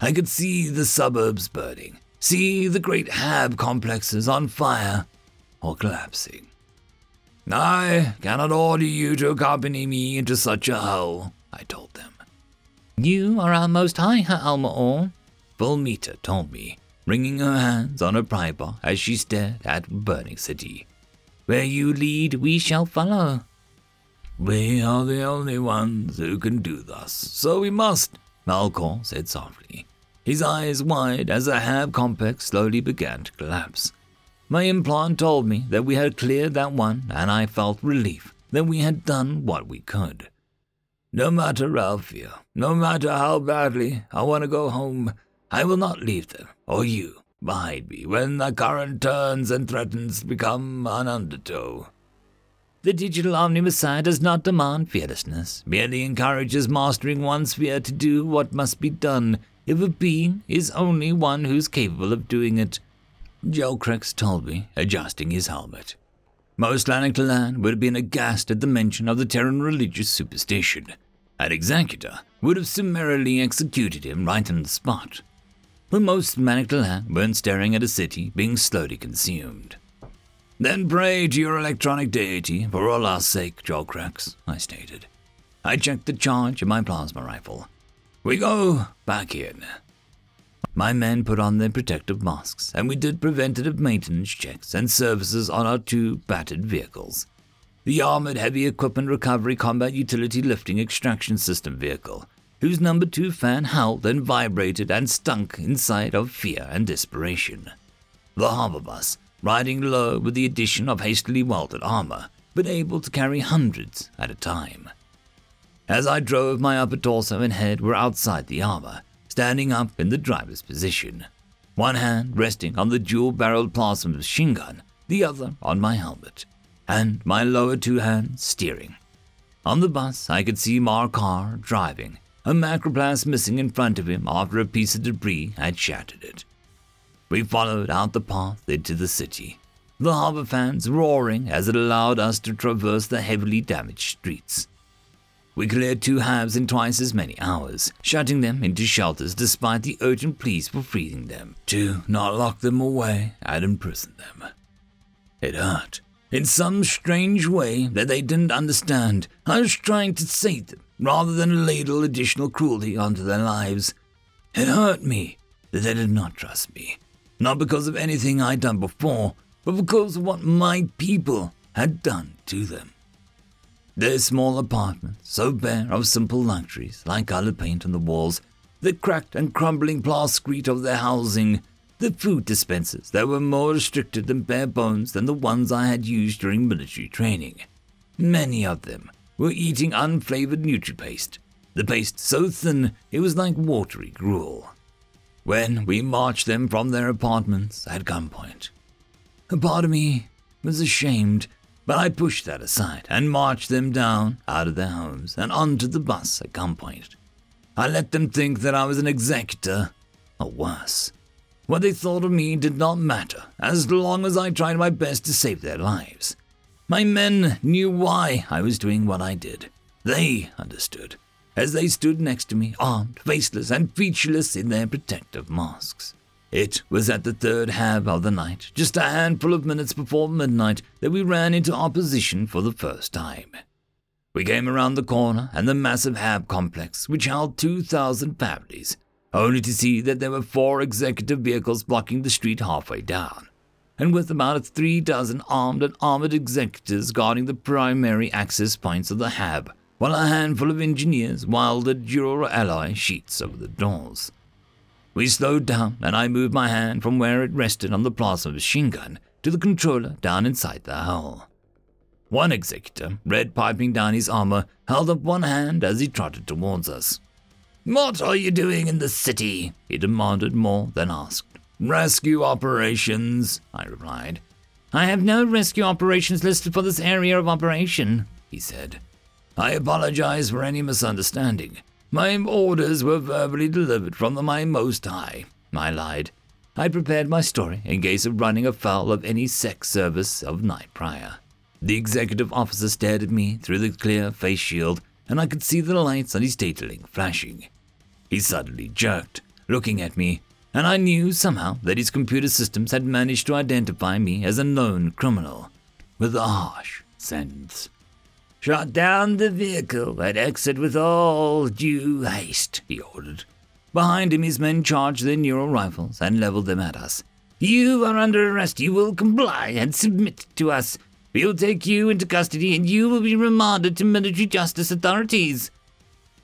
I could see the suburbs burning, see the great hab complexes on fire or collapsing. I cannot order you to accompany me into such a hell, I told them. You are our most high, Herr Almaor, Fulmita told me, wringing her hands on her bar as she stared at burning city. Where you lead, we shall follow. We are the only ones who can do thus, so we must, Malcor said softly, his eyes wide as the hab complex slowly began to collapse. My implant told me that we had cleared that one, and I felt relief that we had done what we could. No matter how no matter how badly I want to go home, I will not leave them, or you, behind me when the current turns and threatens to become an undertow. The digital Omnimessiah does not demand fearlessness, merely encourages mastering one's fear to do what must be done if a being is only one who's capable of doing it. Jolcrex told me, adjusting his helmet. Most Lanaktallan would have been aghast at the mention of the Terran religious superstition. An executor would have summarily executed him right on the spot. But most Lanaktallan weren't staring at a city being slowly consumed. Then pray to your electronic deity for all our sake, Jolcrex, I stated. I checked the charge of my plasma rifle. We go back in. My men put on their protective masks, and we did preventative maintenance checks and services on our two battered vehicles. The armored heavy equipment recovery combat utility lifting extraction system vehicle, whose number two fan howled and vibrated and stunk inside of fear and desperation. The hover bus, riding low with the addition of hastily welded armor, but able to carry hundreds at a time. As I drove, my upper torso and head were outside the armor, standing up in the driver's position, one hand resting on the dual barreled plasma machine gun, the other on my helmet, and my lower two hands steering. On the bus, I could see Mark Carr driving, a macroblast missing in front of him after a piece of debris had shattered it. We followed out the path into the city, the hover fans roaring as it allowed us to traverse the heavily damaged streets. We cleared two halves in twice as many hours, shutting them into shelters despite the urgent pleas for freeing them, to not lock them away and imprison them. It hurt, in some strange way that they didn't understand. I was trying to save them, rather than ladle additional cruelty onto their lives. It hurt me that they did not trust me, not because of anything I'd done before, but because of what my people had done to them. Their small apartment, so bare of simple luxuries like colored paint on the walls, the cracked and crumbling plasticrete of their housing, the food dispensers that were more restricted and bare bones than the ones I had used during military training. Many of them were eating unflavored NutriPaste, the paste so thin it was like watery gruel. When we marched them from their apartments at gunpoint, a part of me was ashamed, but I pushed that aside and marched them down out of their homes and onto the bus at gunpoint. I let them think that I was an executor, or worse. What they thought of me did not matter, as long as I tried my best to save their lives. My men knew why I was doing what I did. They understood, as they stood next to me, armed, faceless, and featureless in their protective masks. It was at the third hab of the night, just a handful of minutes before midnight, that we ran into opposition for the first time. We came around the corner and the massive hab complex, which held 2,000 families, only to see that there were four executive vehicles blocking the street halfway down, and with about three dozen armed and armored executives guarding the primary access points of the hab, while a handful of engineers welded Duro alloy sheets over the doors. We slowed down, and I moved my hand from where it rested on the plasma machine gun to the controller down inside the hull. One executor, red piping down his armor, held up one hand as he trotted towards us. What are you doing in the city? he demanded more than asked. Rescue operations, I replied. I have no rescue operations listed for this area of operation, he said. I apologize for any misunderstanding. My orders were verbally delivered from the My Most High. I lied. I prepared my story in case of running afoul of any sex service of night prior. The executive officer stared at me through the clear face shield, and I could see the lights on his detailing flashing. He suddenly jerked, looking at me, and I knew somehow that his computer systems had managed to identify me as a known criminal, with a harsh sentence. Shut down the vehicle and exit with all due haste, he ordered. Behind him, his men charged their neural rifles and leveled them at us. You are under arrest. You will comply and submit to us. We will take you into custody and you will be remanded to military justice authorities.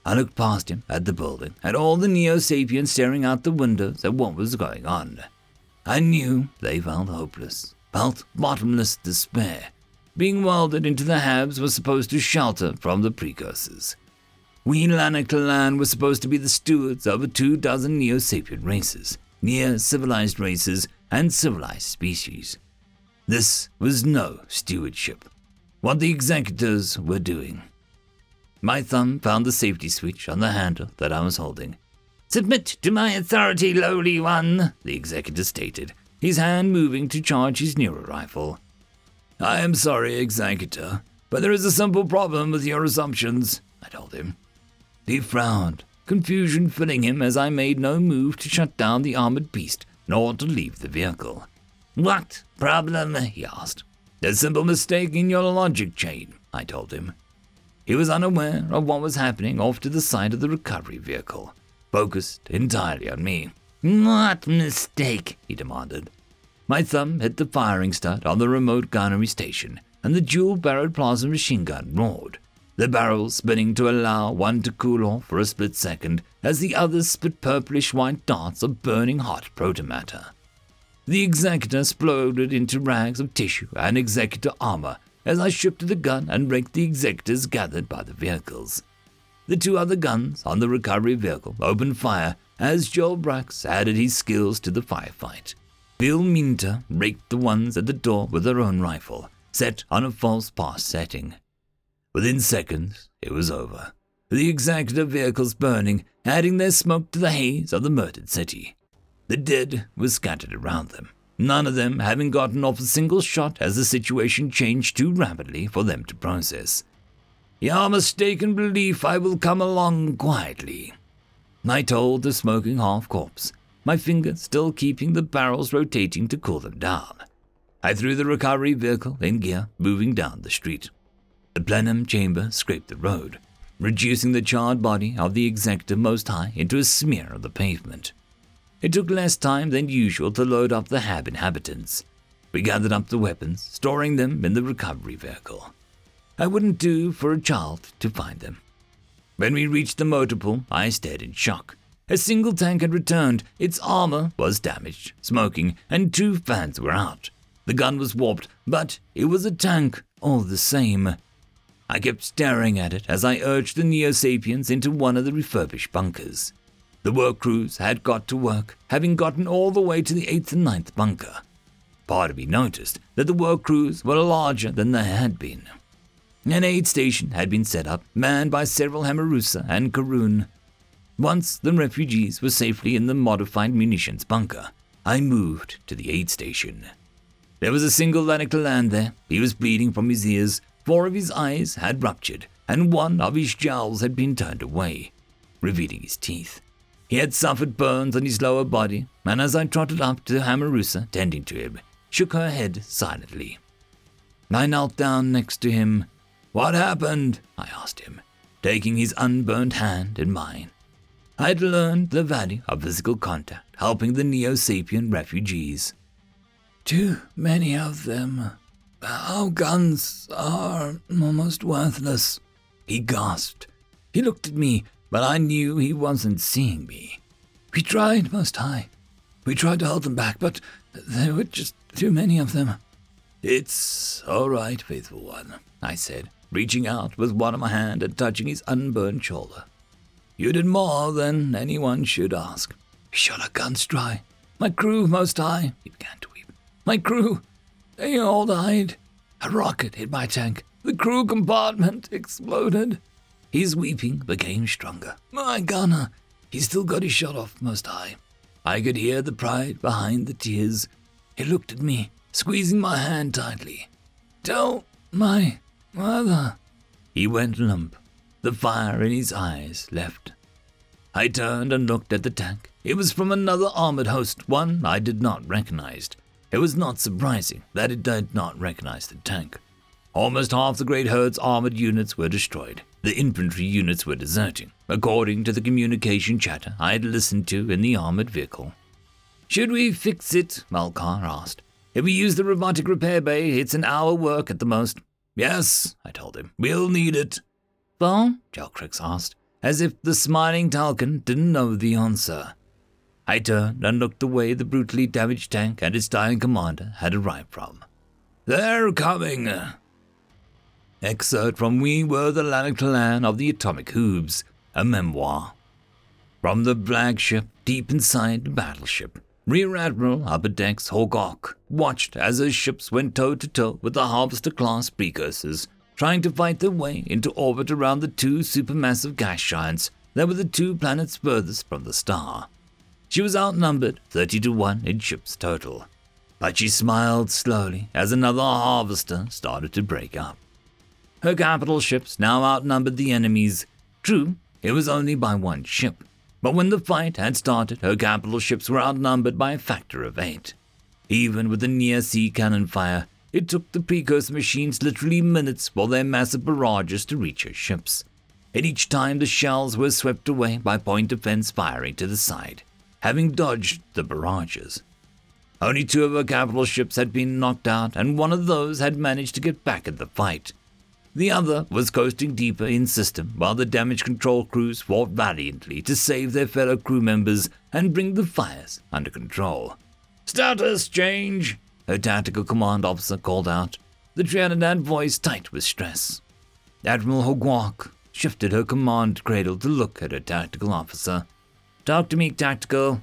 I looked past him at the building, at all the Neo Sapiens staring out the windows at what was going on. I knew they felt hopeless, felt bottomless despair, being welded into the habs was supposed to shelter from the precursors. We Lanaktallan were supposed to be the stewards of two dozen Neo Sapien races, near civilized races, and civilized species. This was no stewardship. What the executors were doing. My thumb found the safety switch on the handle that I was holding. Submit to my authority, lowly one, the executor stated, his hand moving to charge his neural rifle. I am sorry, Executor, but there is a simple problem with your assumptions, I told him. He frowned, confusion filling him as I made no move to shut down the armored beast nor to leave the vehicle. What problem? he asked. A simple mistake in your logic chain, I told him. He was unaware of what was happening off to the side of the recovery vehicle, focused entirely on me. What mistake? he demanded. My thumb hit the firing stud on the remote gunnery station, and the dual barreled plasma machine gun roared. the barrels spinning to allow one to cool off for a split second as the others spit purplish white darts of burning hot protomatter. The executor exploded into rags of tissue and executor armor as I shifted the gun and raked the executors gathered by the vehicles. The two other guns on the recovery vehicle opened fire as Joel Brax added his skills to the firefight. Bill Minter raked the ones at the door with her own rifle, set on a false pass setting. Within seconds, it was over. The executor vehicles burning, adding their smoke to the haze of the murdered city. The dead were scattered around them, none of them having gotten off a single shot as the situation changed too rapidly for them to process. Your mistaken belief I will come along quietly. I told the smoking half corpse, my finger still keeping the barrels rotating to cool them down. I threw the recovery vehicle in gear, moving down the street. The plenum chamber scraped the road, reducing the charred body of the executor most high into a smear of the pavement. It took less time than usual to load up the hab inhabitants. We gathered up the weapons, storing them in the recovery vehicle. I wouldn't do for a child to find them. When we reached the motor pool, I stared in shock. A single tank had returned, its armor was damaged, smoking, and two fans were out. The gun was warped, but it was a tank all the same. I kept staring at it as I urged the Neo Sapiens into one of the refurbished bunkers. The work crews had got to work, having gotten all the way to the 8th and ninth bunker. Part of me noticed that the work crews were larger than they had been. An aid station had been set up, manned by several Hamarusa and Karun. Once the refugees were safely in the modified munitions bunker, I moved to the aid station. There was a single Lanaktallan there. He was bleeding from his ears, four of his eyes had ruptured, and one of his jowls had been turned away, revealing his teeth. He had suffered burns on his lower body, and as I trotted up to Hamarusa, tending to him, shook her head silently. I knelt down next to him. What happened? I asked him, taking his unburned hand in mine. I had learned the value of physical contact, helping the Neo Sapien refugees. Too many of them. Our guns are almost worthless, he gasped. He looked at me but I knew he wasn't seeing me. We tried, Most High. We tried to hold them back, but there were just too many of them. It's all right, faithful one, I said, reaching out with one of my hand and touching his unburned shoulder. You did more than anyone should ask. We shot our guns dry. My crew, Most High, he began to weep. My crew, they all died. A rocket hit my tank. The crew compartment exploded. His weeping became stronger. My gunner, he still got his shot off most high. I could hear the pride behind the tears. He looked at me, squeezing my hand tightly. Tell my mother. He went limp. The fire in his eyes left. I turned and looked at the tank. It was from another armored host, one I did not recognize. It was not surprising that it did not recognize the tank. Almost half the Great Herd's armored units were destroyed. The infantry units were deserting, according to the communication chatter I had listened to in the armored vehicle. Should we fix it? Malkar asked. If we use the robotic repair bay, it's an hour work at the most. Yes, I told him. We'll need it. Well? Jalcrix asked, as if the smiling Telkan didn't know the answer. I turned and looked the way the brutally damaged tank and its dying commander had arrived from. They're coming, Excerpt from We Were the Lanaktallan of the Atomic Hooves, a memoir. From the flagship deep inside the battleship, Rear Admiral Upper Decks Hawk watched as her ships went toe to toe with the Harvester class precursors, trying to fight their way into orbit around the two supermassive gas giants that were the two planets furthest from the star. She was outnumbered 30 to 1 in ships total, but she smiled slowly as another harvester started to break up. Her capital ships now outnumbered the enemy's. True, it was only by one ship, but when the fight had started, her capital ships were outnumbered by a factor of eight. Even with the near sea cannon fire, it took the precursor machines literally minutes for their massive barrages to reach her ships. And each time the shells were swept away by point defense firing to the side, having dodged the barrages. Only two of her capital ships had been knocked out, and one of those had managed to get back in the fight. The other was coasting deeper in system while the damage control crews fought valiantly to save their fellow crew members and bring the fires under control. Status change, her tactical command officer called out, the Treana'ad voice tight with stress. Admiral Hogwark shifted her command cradle to look at her tactical officer. Talk to me, tactical.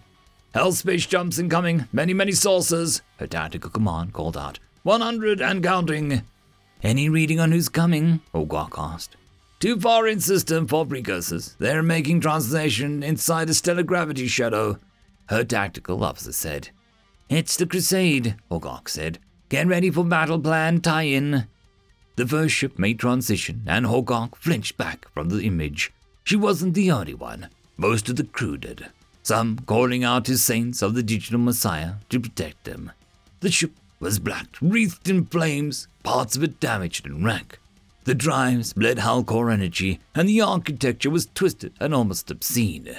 Hell space jumps incoming, many, many saucers, her tactical command called out. 100 and counting. Any reading on who's coming? Hogwark asked. Too far in system for precursors. They're making translation inside a stellar gravity shadow, her tactical officer said. It's the Crusade, Hogwark said. Get ready for battle plan tie-in. The first ship made transition, and Hogwark flinched back from the image. She wasn't the only one. Most of the crew did. Some calling out to saints of the digital messiah to protect them. The ship was black, wreathed in flames, parts of it damaged and wrecked. The drives bled hull core energy, and the architecture was twisted and almost obscene.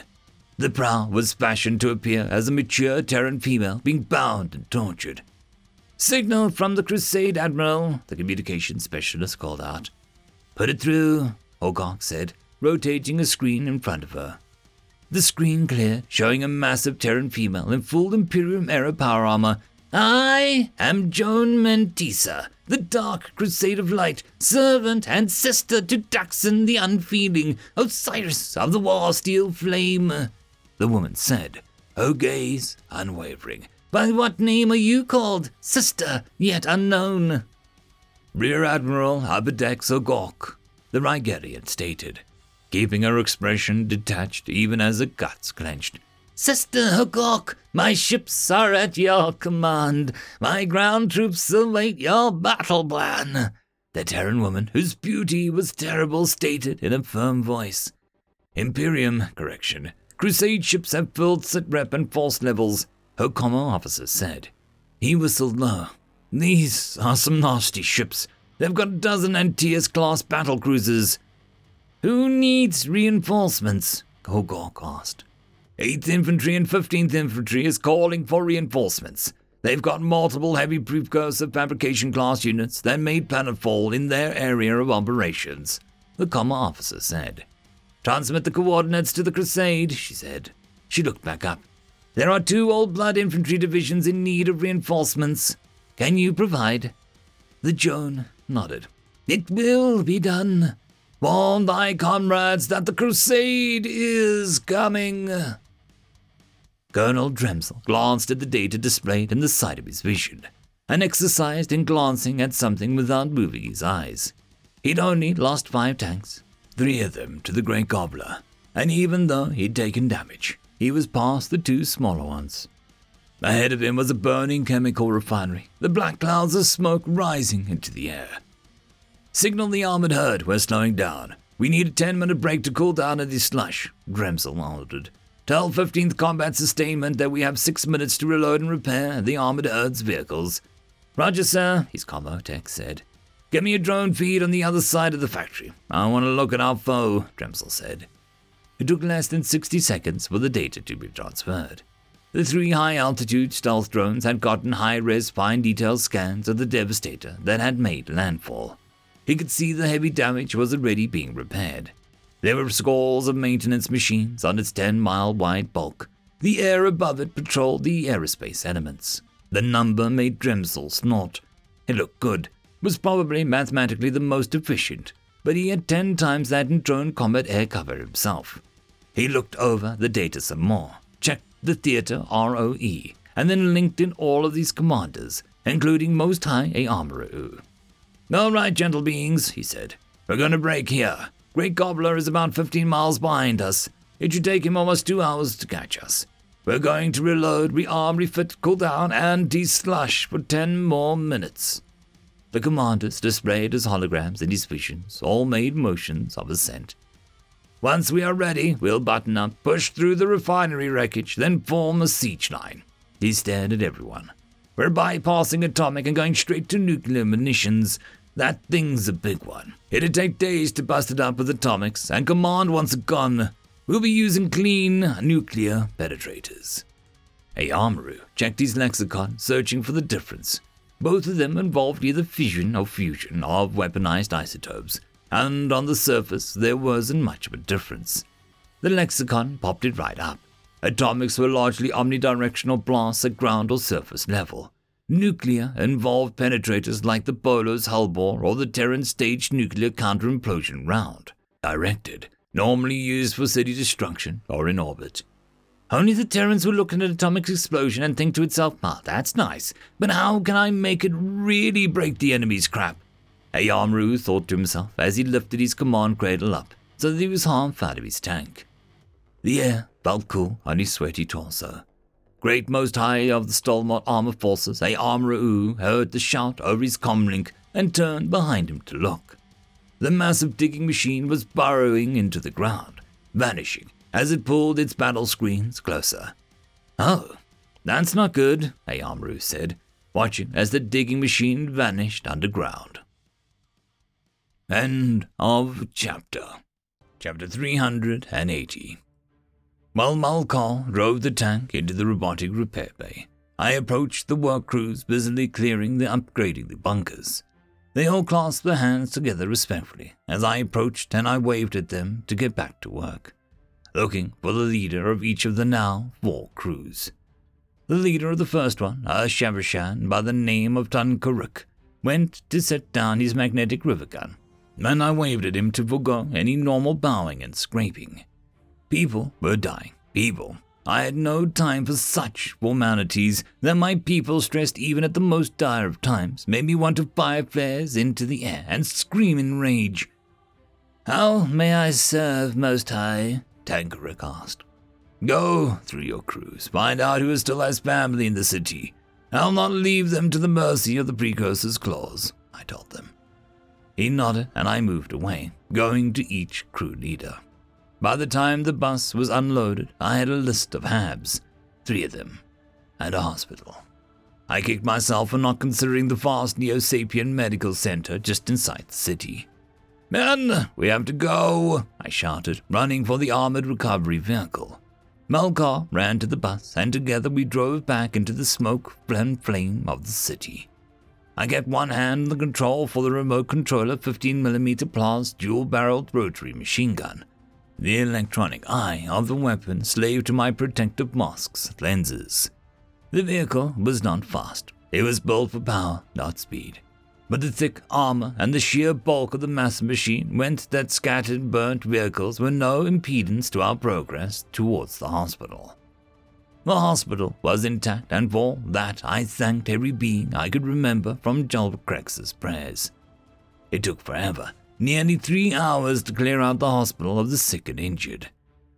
The prow was fashioned to appear as a mature Terran female being bound and tortured. Signal from the Crusade Admiral, the communications specialist called out. Put it through, Hogwark said, rotating a screen in front of her. The screen cleared, showing a massive Terran female in full Imperium era power armor. I am Joan Mantissa, the Dark Crusade of Light, servant and sister to Daxon the Unfeeling, Osiris of the War Steel Flame, the woman said, her gaze unwavering. By what name are you called, sister, yet unknown? Rear Admiral Abedex Ogok, the Rigerian stated, keeping her expression detached even as her guts clenched. Sister Hogok, my ships are at your command. My ground troops await your battle plan. The Terran woman, whose beauty was terrible, stated in a firm voice. Imperium, correction. Crusade ships have filled sitrep and force levels, her common officer said. He whistled low. These are some nasty ships. They've got a dozen Antaeus class battle cruisers. Who needs reinforcements? Hogok asked. 8th Infantry and 15th Infantry is calling for reinforcements. They've got multiple heavy precursor fabrication class units that made planetfall in their area of operations, the Commo officer said. Transmit the coordinates to the Crusade, she said. She looked back up. There are two old blood infantry divisions in need of reinforcements. Can you provide? The Joan nodded. It will be done. Warn thy comrades that the crusade is coming. Colonel Dremsel glanced at the data displayed in the sight of his vision, and exercised in glancing at something without moving his eyes. He'd only lost five tanks, three of them to the Great Gobbler, and even though he'd taken damage, he was past the two smaller ones. Ahead of him was a burning chemical refinery, the black clouds of smoke rising into the air. Signal the armored herd, we're slowing down. We need a 10 minute break to cool down in this slush, Dremsel ordered. Tell 15th Combat Sustainment that we have six minutes to reload and repair the armored herd's vehicles. Roger, sir, his commo tech said. Get me a drone feed on the other side of the factory. I want to look at our foe, Dremsel said. It took less than 60 seconds for the data to be transferred. The three high altitude stealth drones had gotten high res fine detail scans of the devastator that had made landfall. He could see the heavy damage was already being repaired. There were scores of maintenance machines on its 10 mile wide bulk. The air above it patrolled the aerospace elements. The number made Dremsel snort. It looked good, was probably mathematically the most efficient, but he had 10 times that in drone combat air cover himself. He looked over the data some more, checked the theater ROE, and then linked in all of these commanders, including Most High A Armorer. All right, gentle beings, he said. We're going to break here. Great Gobbler is about 15 miles behind us. It should take him almost two hours to catch us. We're going to reload, rearm, refit, cool down, and de-slush for 10 more minutes. The commanders displayed as holograms in his visions, all made motions of assent. Once we are ready, we'll button up, push through the refinery wreckage, then form a siege line. He stared at everyone. We're bypassing atomic and going straight to nuclear munitions, that thing's a big one. It'd take days to bust it up with atomics, and Command wants a gun. We'll be using clean nuclear penetrators. Amaru checked his lexicon, searching for the difference. Both of them involved either fission or fusion of weaponized isotopes, and on the surface there wasn't much of a difference. The lexicon popped it right up. Atomics were largely omnidirectional blasts at ground or surface level. Nuclear involved penetrators like the Bolo's Hellbore or the Terran staged nuclear counter-implosion round, directed, normally used for city destruction or in orbit. Only the Terrans would look at an atomic explosion and think to itself, ah, that's nice, but how can I make it really break the enemy's crap? Ayamru thought to himself as he lifted his command cradle up so that he was half out of his tank. The air felt cool on his sweaty torso. Great Most High of the Stalmont Armor Forces, Ayamru heard the shout over his comlink and turned behind him to look. The massive digging machine was burrowing into the ground, vanishing as it pulled its battle screens closer. Oh, that's not good, Ayamru said, watching as the digging machine vanished underground. End of chapter. Chapter 380. While Malkar drove the tank into the robotic repair bay, I approached the work crews busily clearing the upgrading the bunkers. They all clasped their hands together respectfully as I approached and I waved at them to get back to work looking for the leader of each of the now four crews. The leader of the first one, a Shavershan by the name of Tankaruk, went to set down his magnetic river gun, and I waved at him to forego any normal bowing and scraping. People were dying, people. I had no time for such formalities that my people, stressed even at the most dire of times, made me want to fire flares into the air and scream in rage. How may I serve, Most High? Tankaruk asked. Go through your crews, find out who still has family in the city. I'll not leave them to the mercy of the Precursor's claws, I told them. He nodded and I moved away, going to each crew leader. By the time the bus was unloaded, I had a list of HABs, three of them, and a hospital. I kicked myself for not considering the vast Neo Sapien Medical Center just inside the city. Men, we have to go, I shouted, running for the armored recovery vehicle. Malkar ran to the bus, and together we drove back into the smoke and flame of the city. I kept one hand on the control for the remote controller 15mm plus dual barreled rotary machine gun. The electronic eye of the weapon slaved to my protective mask's lenses. The vehicle was not fast. It was built for power, not speed but the thick armor and the sheer bulk of the mass machine meant that scattered burnt vehicles were no impedance to our progress towards the hospital. The hospital was intact, and for that I thanked every being I could remember from Joel Crex's prayers. It took forever, nearly three hours to clear out the hospital of the sick and injured.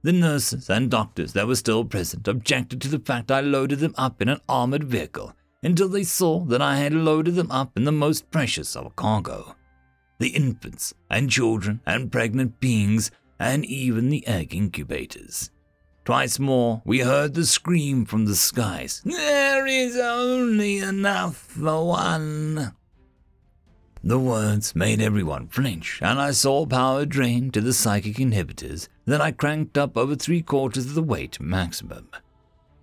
The nurses and doctors that were still present objected to the fact I loaded them up in an armored vehicle until they saw that I had loaded them up in the most precious of cargo the infants and children and pregnant beings, and even the egg incubators. Twice more we heard the scream from the skies There is only enough for one. The words made everyone flinch, and I saw power drain to the psychic inhibitors that I cranked up over three quarters of the weight maximum.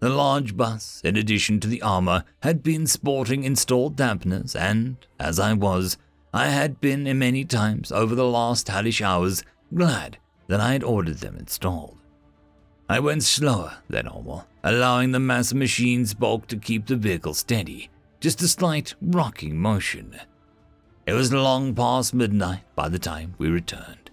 The large bus, in addition to the armor, had been sporting installed dampeners, and, as I was, I had been many times over the last hellish hours glad that I had ordered them installed. I went slower than normal, allowing the mass machine's bulk to keep the vehicle steady, just a slight rocking motion. It was long past midnight by the time we returned.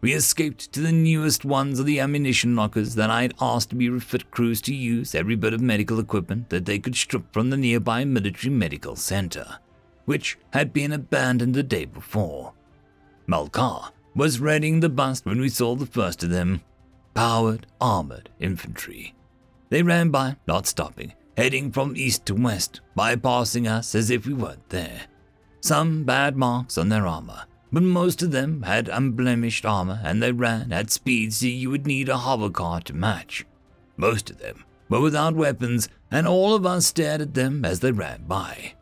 We escaped to the newest ones of the ammunition lockers that I had asked to be refit crews to use every bit of medical equipment that they could strip from the nearby military medical center, which had been abandoned the day before. Malkar was readying the bus when we saw the first of them powered armored infantry. They ran by, not stopping, heading from east to west, bypassing us as if we weren't there. Some bad marks on their armor, but most of them had unblemished armor and they ran at speeds that you would need a hover car to match. Most of them were without weapons, and all of us stared at them as they ran by.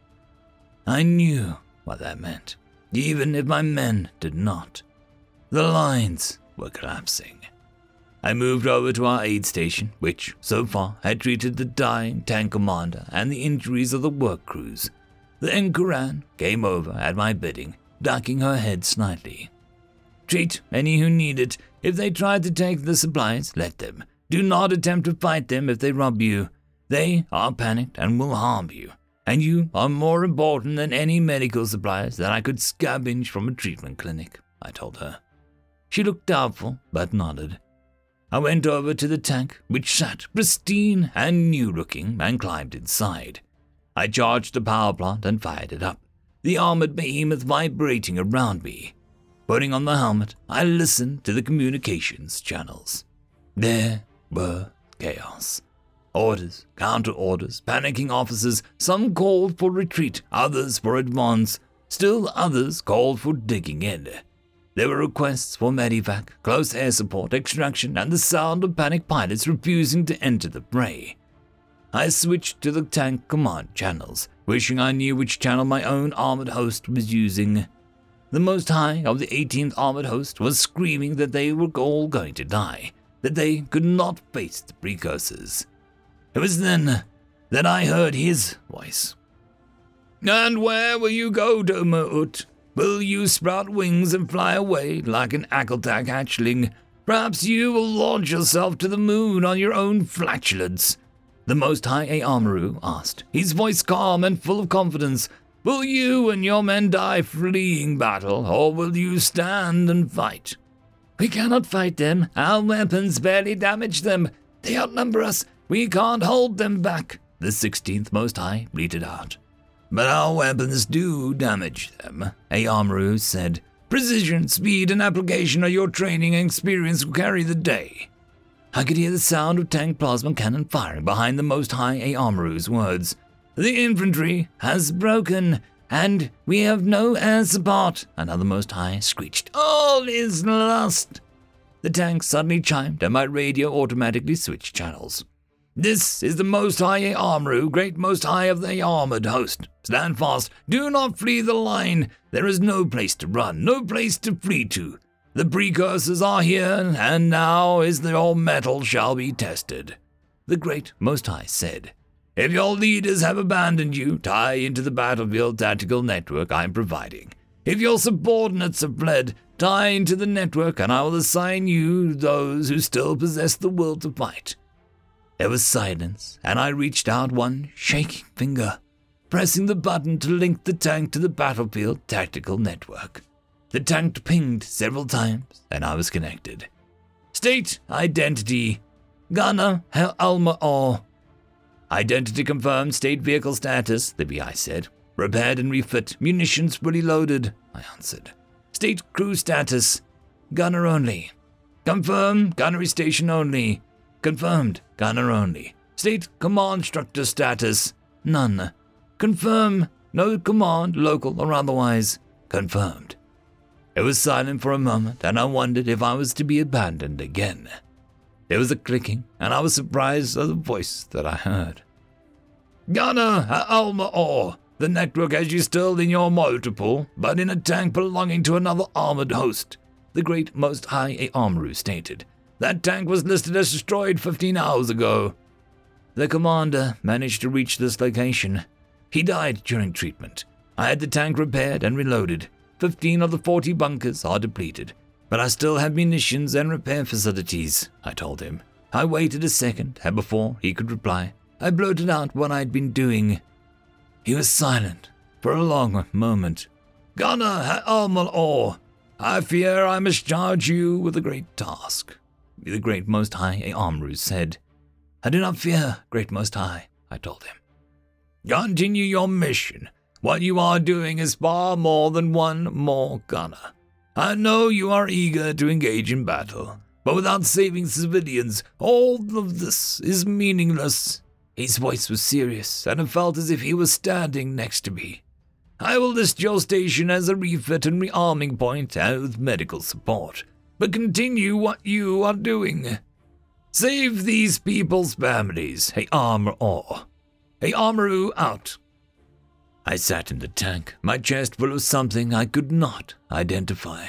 I knew what that meant, even if my men did not. The lines were collapsing. I moved over to our aid station, which, so far, had treated the dying tank commander and the injuries of the work crews. The Enkuran came over at my bidding ducking her head slightly. Treat any who need it. If they try to take the supplies, let them. Do not attempt to fight them if they rob you. They are panicked and will harm you. And you are more important than any medical supplies that I could scavenge from a treatment clinic, I told her. She looked doubtful, but nodded. I went over to the tank, which sat pristine and new looking, and climbed inside. I charged the power plant and fired it up, the armored behemoth vibrating around me. Putting on the helmet, I listened to the communications channels. There were chaos. Orders, counter orders, panicking officers, some called for retreat, others for advance, still others called for digging in. There were requests for medevac, close air support, extraction, and the sound of panic pilots refusing to enter the fray. I switched to the tank command channels, wishing I knew which channel my own armored host was using. The Most High of the 18th Armored Host was screaming that they were all going to die, that they could not face the precursors. It was then that I heard his voice. And where will you go, Domaut? Will you sprout wings and fly away like an Akeltak hatchling? Perhaps you will launch yourself to the moon on your own flatulence. The Most High Aamaru asked, his voice calm and full of confidence. Will you and your men die fleeing battle, or will you stand and fight? We cannot fight them. Our weapons barely damage them. They outnumber us. We can't hold them back, the 16th Most High bleated out. But our weapons do damage them, Aamaru said. Precision, speed, and application of your training and experience will carry the day. I could hear the sound of tank plasma cannon firing behind the Most High Aamaru's words. The infantry has broken, and we have no air support, another Most High screeched. All is lost. The tank suddenly chimed, and my radio automatically switched channels. This is the Most High Aamaru, great Most High of the armored host. Stand fast. Do not flee the line. There is no place to run, no place to flee to. The precursors are here, and now is the your metal shall be tested. The great Most High said, If your leaders have abandoned you, tie into the battlefield tactical network I am providing. If your subordinates have fled, tie into the network, and I will assign you those who still possess the will to fight. There was silence, and I reached out one shaking finger, pressing the button to link the tank to the battlefield tactical network. The tank pinged several times, and I was connected. State identity Gunner Alma Or. Identity confirmed, state vehicle status, the BI said. Repaired and refit, munitions fully loaded, I answered. State crew status Gunner only. Confirm, gunnery station only. Confirmed. Gunner only. State command structure status. None. Confirm. No command, local or otherwise. Confirmed. It was silent for a moment, and I wondered if I was to be abandoned again. There was a clicking, and I was surprised at the voice that I heard. Gunner Alma Or, the network has you still in your multiple, but in a tank belonging to another armored host, the great Most High Aamaru stated. That tank was listed as destroyed 15 hours ago. The commander managed to reach this location. He died during treatment. I had the tank repaired and reloaded. 15 of the 40 bunkers are depleted, but I still have munitions and repair facilities, I told him. I waited a second, and before he could reply, I blurted out what I'd been doing. He was silent for a long moment. Gunner Almal I fear I must charge you with a great task the Great Most High Aamaru said. I do not fear, Great Most High, I told him. Continue your mission. What you are doing is far more than one more gunner. I know you are eager to engage in battle, but without saving civilians, all of this is meaningless. His voice was serious, and it felt as if he was standing next to me. I will list your station as a refit and rearming point with medical support but continue what you are doing. Save these people's families. Hey, armor or. Hey, armoru out. I sat in the tank, my chest full of something I could not identify.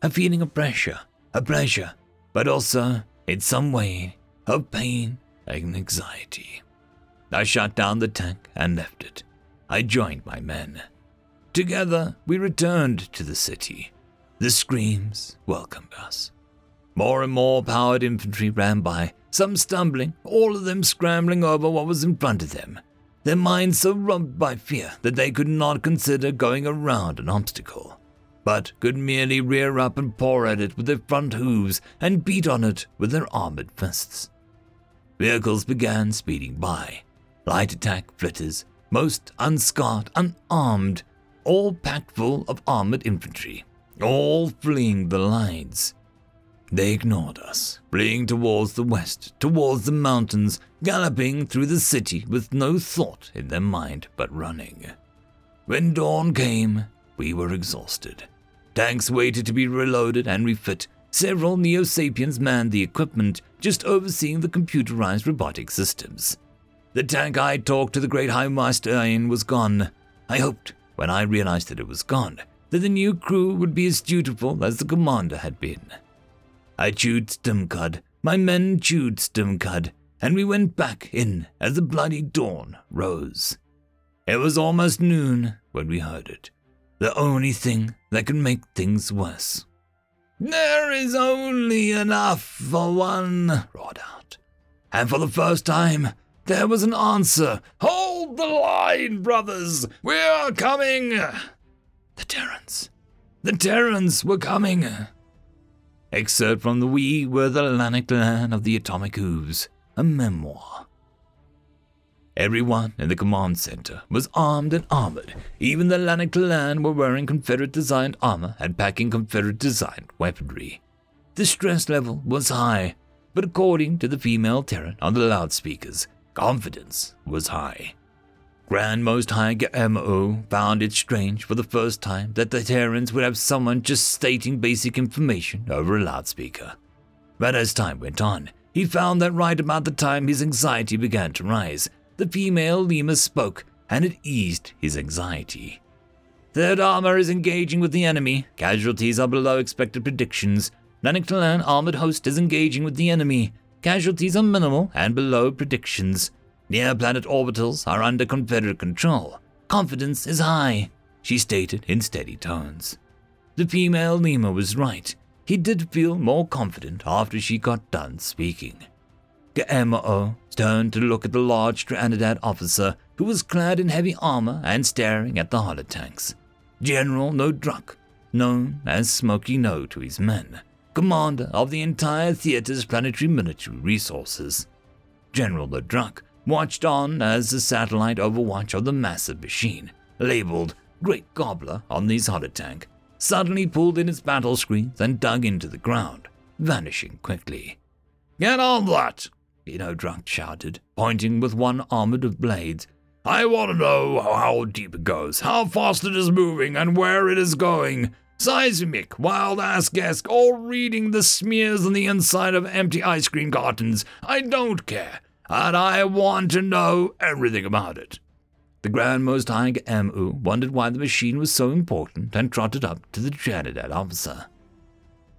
A feeling of pressure, a pleasure, but also, in some way, of pain and anxiety. I shut down the tank and left it. I joined my men. Together, we returned to the city. The screams welcomed us. More and more powered infantry ran by, some stumbling, all of them scrambling over what was in front of them, their minds so rubbed by fear that they could not consider going around an obstacle, but could merely rear up and paw at it with their front hooves and beat on it with their armored fists. Vehicles began speeding by, light attack flitters, most unscarred, unarmed, all packed full of armored infantry all fleeing the lines. They ignored us, fleeing towards the west, towards the mountains, galloping through the city with no thought in their mind but running. When dawn came, we were exhausted. Tanks waited to be reloaded and refit. Several Neo Sapiens manned the equipment, just overseeing the computerized robotic systems. The tank I talked to the Great High Master in was gone. I hoped, when I realized that it was gone, that the new crew would be as dutiful as the commander had been. I chewed Stimcud, my men chewed Stimcud, and we went back in as the bloody dawn rose. It was almost noon when we heard it, the only thing that could make things worse. There is only enough for one, roared out. And for the first time, there was an answer. Hold the line, brothers! We're coming! The Terrans. The Terrans were coming. Excerpt from the We Were the Lanaktallan of the Atomic Hooves, a memoir. Everyone in the command center was armed and armored. Even the Lanaktallan were wearing Confederate designed armor and packing Confederate designed weaponry. The stress level was high, but according to the female Terran on the loudspeakers, confidence was high. Grand Most High Ge'emo'o found it strange for the first time that the Terrans would have someone just stating basic information over a loudspeaker. But as time went on, he found that right about the time his anxiety began to rise, the female Lima spoke, and it eased his anxiety. Third armor is engaging with the enemy. Casualties are below expected predictions. Lanaktallan armored host is engaging with the enemy. Casualties are minimal and below predictions. Near planet orbitals are under Confederate control. Confidence is high, she stated in steady tones. The female Lima was right. He did feel more confident after she got done speaking. Ge'emo'o turned to look at the large Treana'ad officer who was clad in heavy armor and staring at the holotanks. General Nodruk, known as Smoky No to his men, commander of the entire theater's planetary military resources. General Nodruk watched on as the satellite overwatch of the massive machine, labeled Great Gobbler on the holotank, suddenly pulled in its battle screens and dug into the ground, vanishing quickly. Get on that! Eno Drunk shouted, pointing with one armored of blades. I want to know how deep it goes, how fast it is moving, and where it is going. Seismic, wild ass guess, all reading the smears on the inside of empty ice cream cartons. I don't care and I want to know everything about it. The Grand Most High Mu wondered why the machine was so important and trotted up to the Treana'ad officer.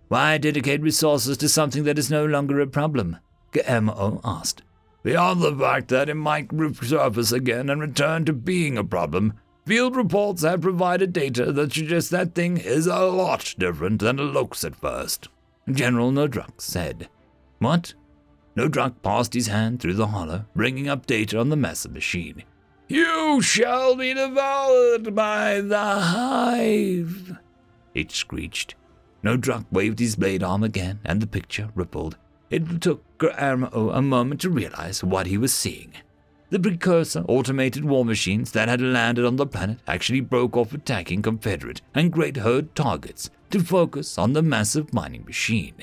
Why dedicate resources to something that is no longer a problem? Ge'emo'o asked. Beyond the fact that it might resurface again and return to being a problem, field reports have provided data that suggests that thing is a lot different than it looks at first. General Nodruk said. What? Nodruk passed his hand through the hollow, bringing up data on the massive machine. You shall be devoured by the hive, it screeched. Nodruk waved his blade arm again, and the picture rippled. It took Ge'emo'o a moment to realize what he was seeing. The precursor automated war machines that had landed on the planet actually broke off attacking Confederate and Great Herd targets to focus on the massive mining machine.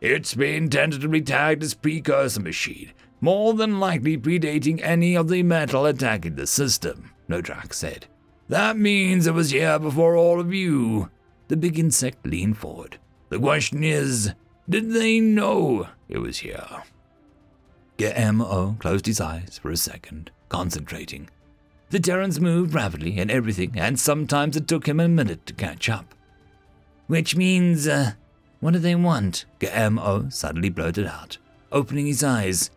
It's been tentatively tagged as precursor machine, more than likely predating any of the metal attacking the system, Nodrak said. That means it was here before all of you. The big insect leaned forward. The question is, did they know it was here? Ge'emo'o closed his eyes for a second, concentrating. The Terrans moved rapidly in everything, and sometimes it took him a minute to catch up. Which means, uh, what do they want? Ge'emo'o suddenly blurted out, opening his eyes.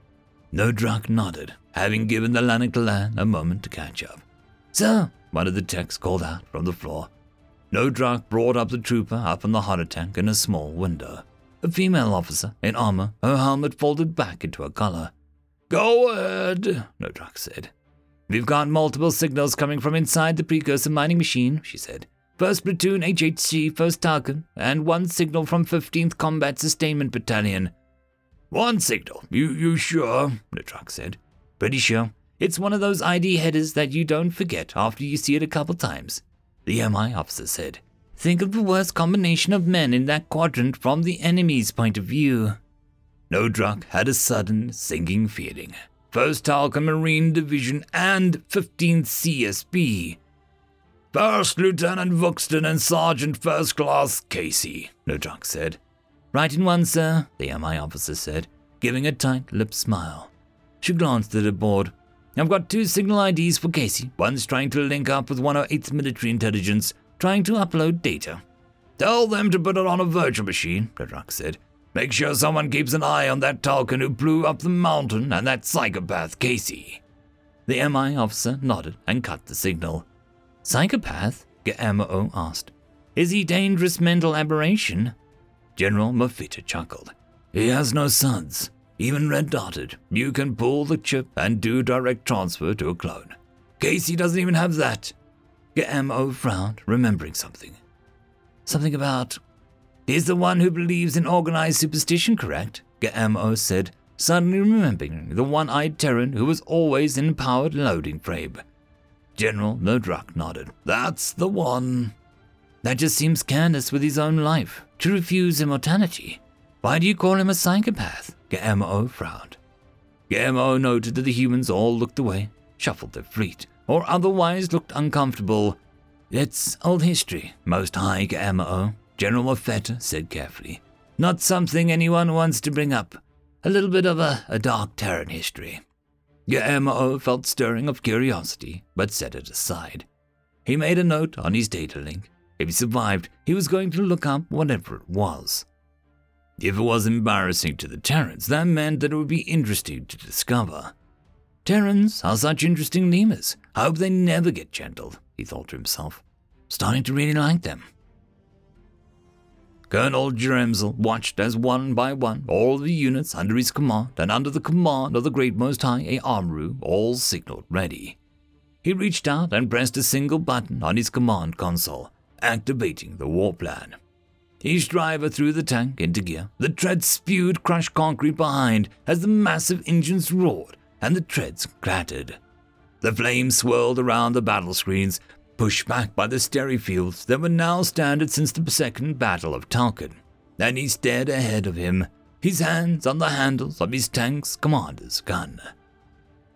Nodruk nodded, having given the Lanaktallan a moment to catch up. Sir, one of the techs called out from the floor. Nodrak brought up the trooper up on the holotank in a small window. A female officer in armor, her helmet folded back into a collar. Go ahead, Nodrak said. We've got multiple signals coming from inside the precursor mining machine, she said. First Platoon HHC, 1st Telkan, and one signal from 15th Combat Sustainment Battalion. One signal? You, you sure? Nodrak said. Pretty sure. It's one of those ID headers that you don't forget after you see it a couple times. The MI officer said. Think of the worst combination of men in that quadrant from the enemy's point of view. Nodrak had a sudden sinking feeling. 1st Telkan Marine Division and 15th CSB. First Lieutenant Vuxton and Sergeant First Class Casey, Nodrak said. Right in one, sir, the MI officer said, giving a tight lipped smile. She glanced at her board. I've got two signal IDs for Casey. One's trying to link up with 108th Military Intelligence, trying to upload data. Tell them to put it on a virtual machine, Nodrak said. Make sure someone keeps an eye on that Telkan who blew up the mountain and that psychopath Casey. The MI officer nodded and cut the signal. Psychopath? Ge'emo'o asked. Is he dangerous mental aberration? General Mafita chuckled. He has no sons, even red dotted. You can pull the chip and do direct transfer to a clone. Casey doesn't even have that. Ge'emo'o frowned, remembering something. Something about He's the one who believes in organized superstition, correct? Ge'emo'o said, suddenly remembering the one eyed Terran who was always in a powered loading frame. General Nodrak nodded. That's the one. That just seems careless with his own life, to refuse immortality. Why do you call him a psychopath? Ge'emo'o frowned. Ge'emo'o noted that the humans all looked away, shuffled their feet, or otherwise looked uncomfortable. It's old history, most high Ge'emo'o, General Mafetta said carefully. Not something anyone wants to bring up. A little bit of a, a dark Terran history. Ge'emo'o felt stirring of curiosity, but set it aside. He made a note on his data link. If he survived, he was going to look up whatever it was. If it was embarrassing to the Terrans, that meant that it would be interesting to discover. Terrans are such interesting lemurs. I hope they never get gentled, he thought to himself. Starting to really like them. Colonel Dremzel watched as one by one all the units under his command and under the command of the Great Most High Amaru all signaled ready. He reached out and pressed a single button on his command console, activating the war plan. Each driver threw the tank into gear. The treads spewed crushed concrete behind as the massive engines roared and the treads clattered. The flames swirled around the battle screens, pushed back by the sterry fields that were now standard since the second Battle of Telkan, and he stared ahead of him, his hands on the handles of his tank's commander's gun.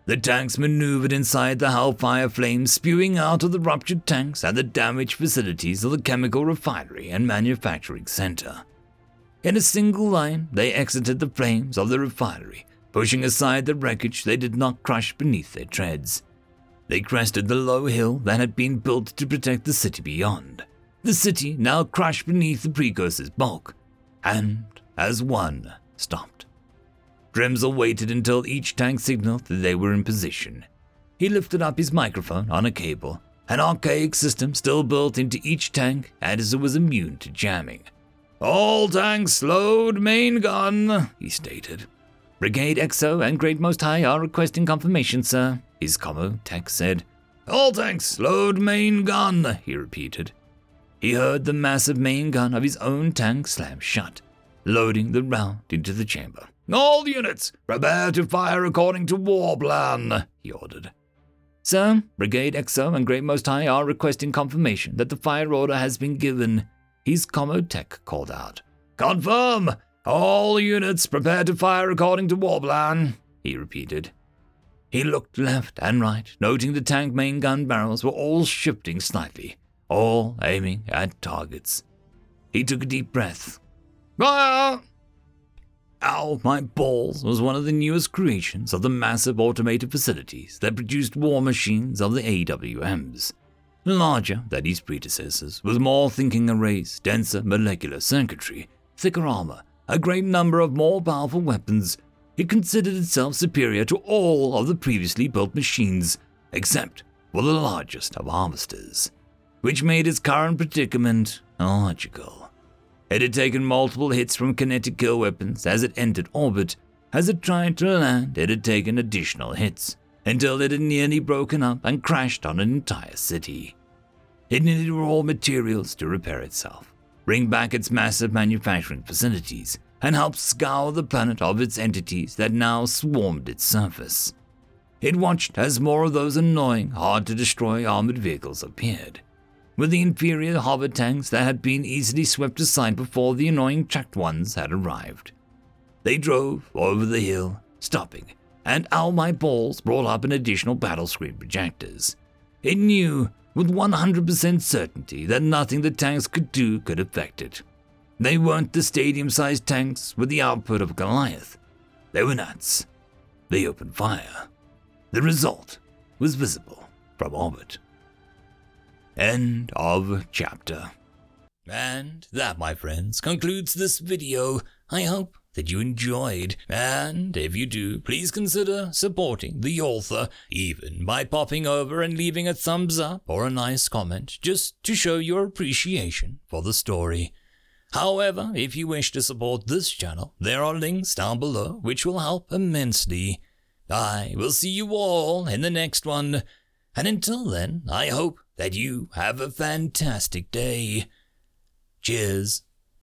The tanks maneuvered inside the hellfire flames spewing out of the ruptured tanks and the damaged facilities of the chemical refinery and manufacturing center. In a single line, they exited the flames of the refinery, pushing aside the wreckage they did not crush beneath their treads. They crested the low hill that had been built to protect the city beyond. The city now crushed beneath the precursor's bulk, and, as one, stopped. Dremzel waited until each tank signaled that they were in position. He lifted up his microphone on a cable, an archaic system still built into each tank as it was immune to jamming. All tanks load main gun, he stated. Brigade XO and Great Most High are requesting confirmation, sir his commo tech said. All tanks, load main gun, he repeated. He heard the massive main gun of his own tank slam shut, loading the round into the chamber. All units, prepare to fire according to war plan, he ordered. Sir, Brigade XO and Great Most High are requesting confirmation that the fire order has been given, his commo tech called out. Confirm! All units prepare to fire according to war plan, he repeated. He looked left and right, noting the tank main gun barrels were all shifting slightly, all aiming at targets. He took a deep breath. Fire! Ow, my balls was one of the newest creations of the massive automated facilities that produced war machines of the AWMs. Larger than his predecessors, with more thinking arrays, denser molecular circuitry, thicker armor, a great number of more powerful weapons, it considered itself superior to all of the previously built machines, except for the largest of harvesters. which made its current predicament illogical. It had taken multiple hits from kinetic kill weapons as it entered orbit. As it tried to land, it had taken additional hits until it had nearly broken up and crashed on an entire city. It needed raw materials to repair itself, bring back its massive manufacturing facilities, and helped scour the planet of its entities that now swarmed its surface. It watched as more of those annoying, hard to destroy armored vehicles appeared, with the inferior hover tanks that had been easily swept aside before the annoying tracked ones had arrived. They drove over the hill, stopping, and All My Balls brought up an additional battle screen projectors. It knew with 100% certainty that nothing the tanks could do could affect it. They weren't the stadium sized tanks with the output of Goliath. They were nuts. They opened fire. The result was visible from orbit. End of chapter. And that, my friends, concludes this video. I hope that you enjoyed, and if you do, please consider supporting the author, even by popping over and leaving a thumbs up or a nice comment, just to show your appreciation for the story. However, if you wish to support this channel, there are links down below which will help immensely. I will see you all in the next one, and until then, I hope that you have a fantastic day. Cheers.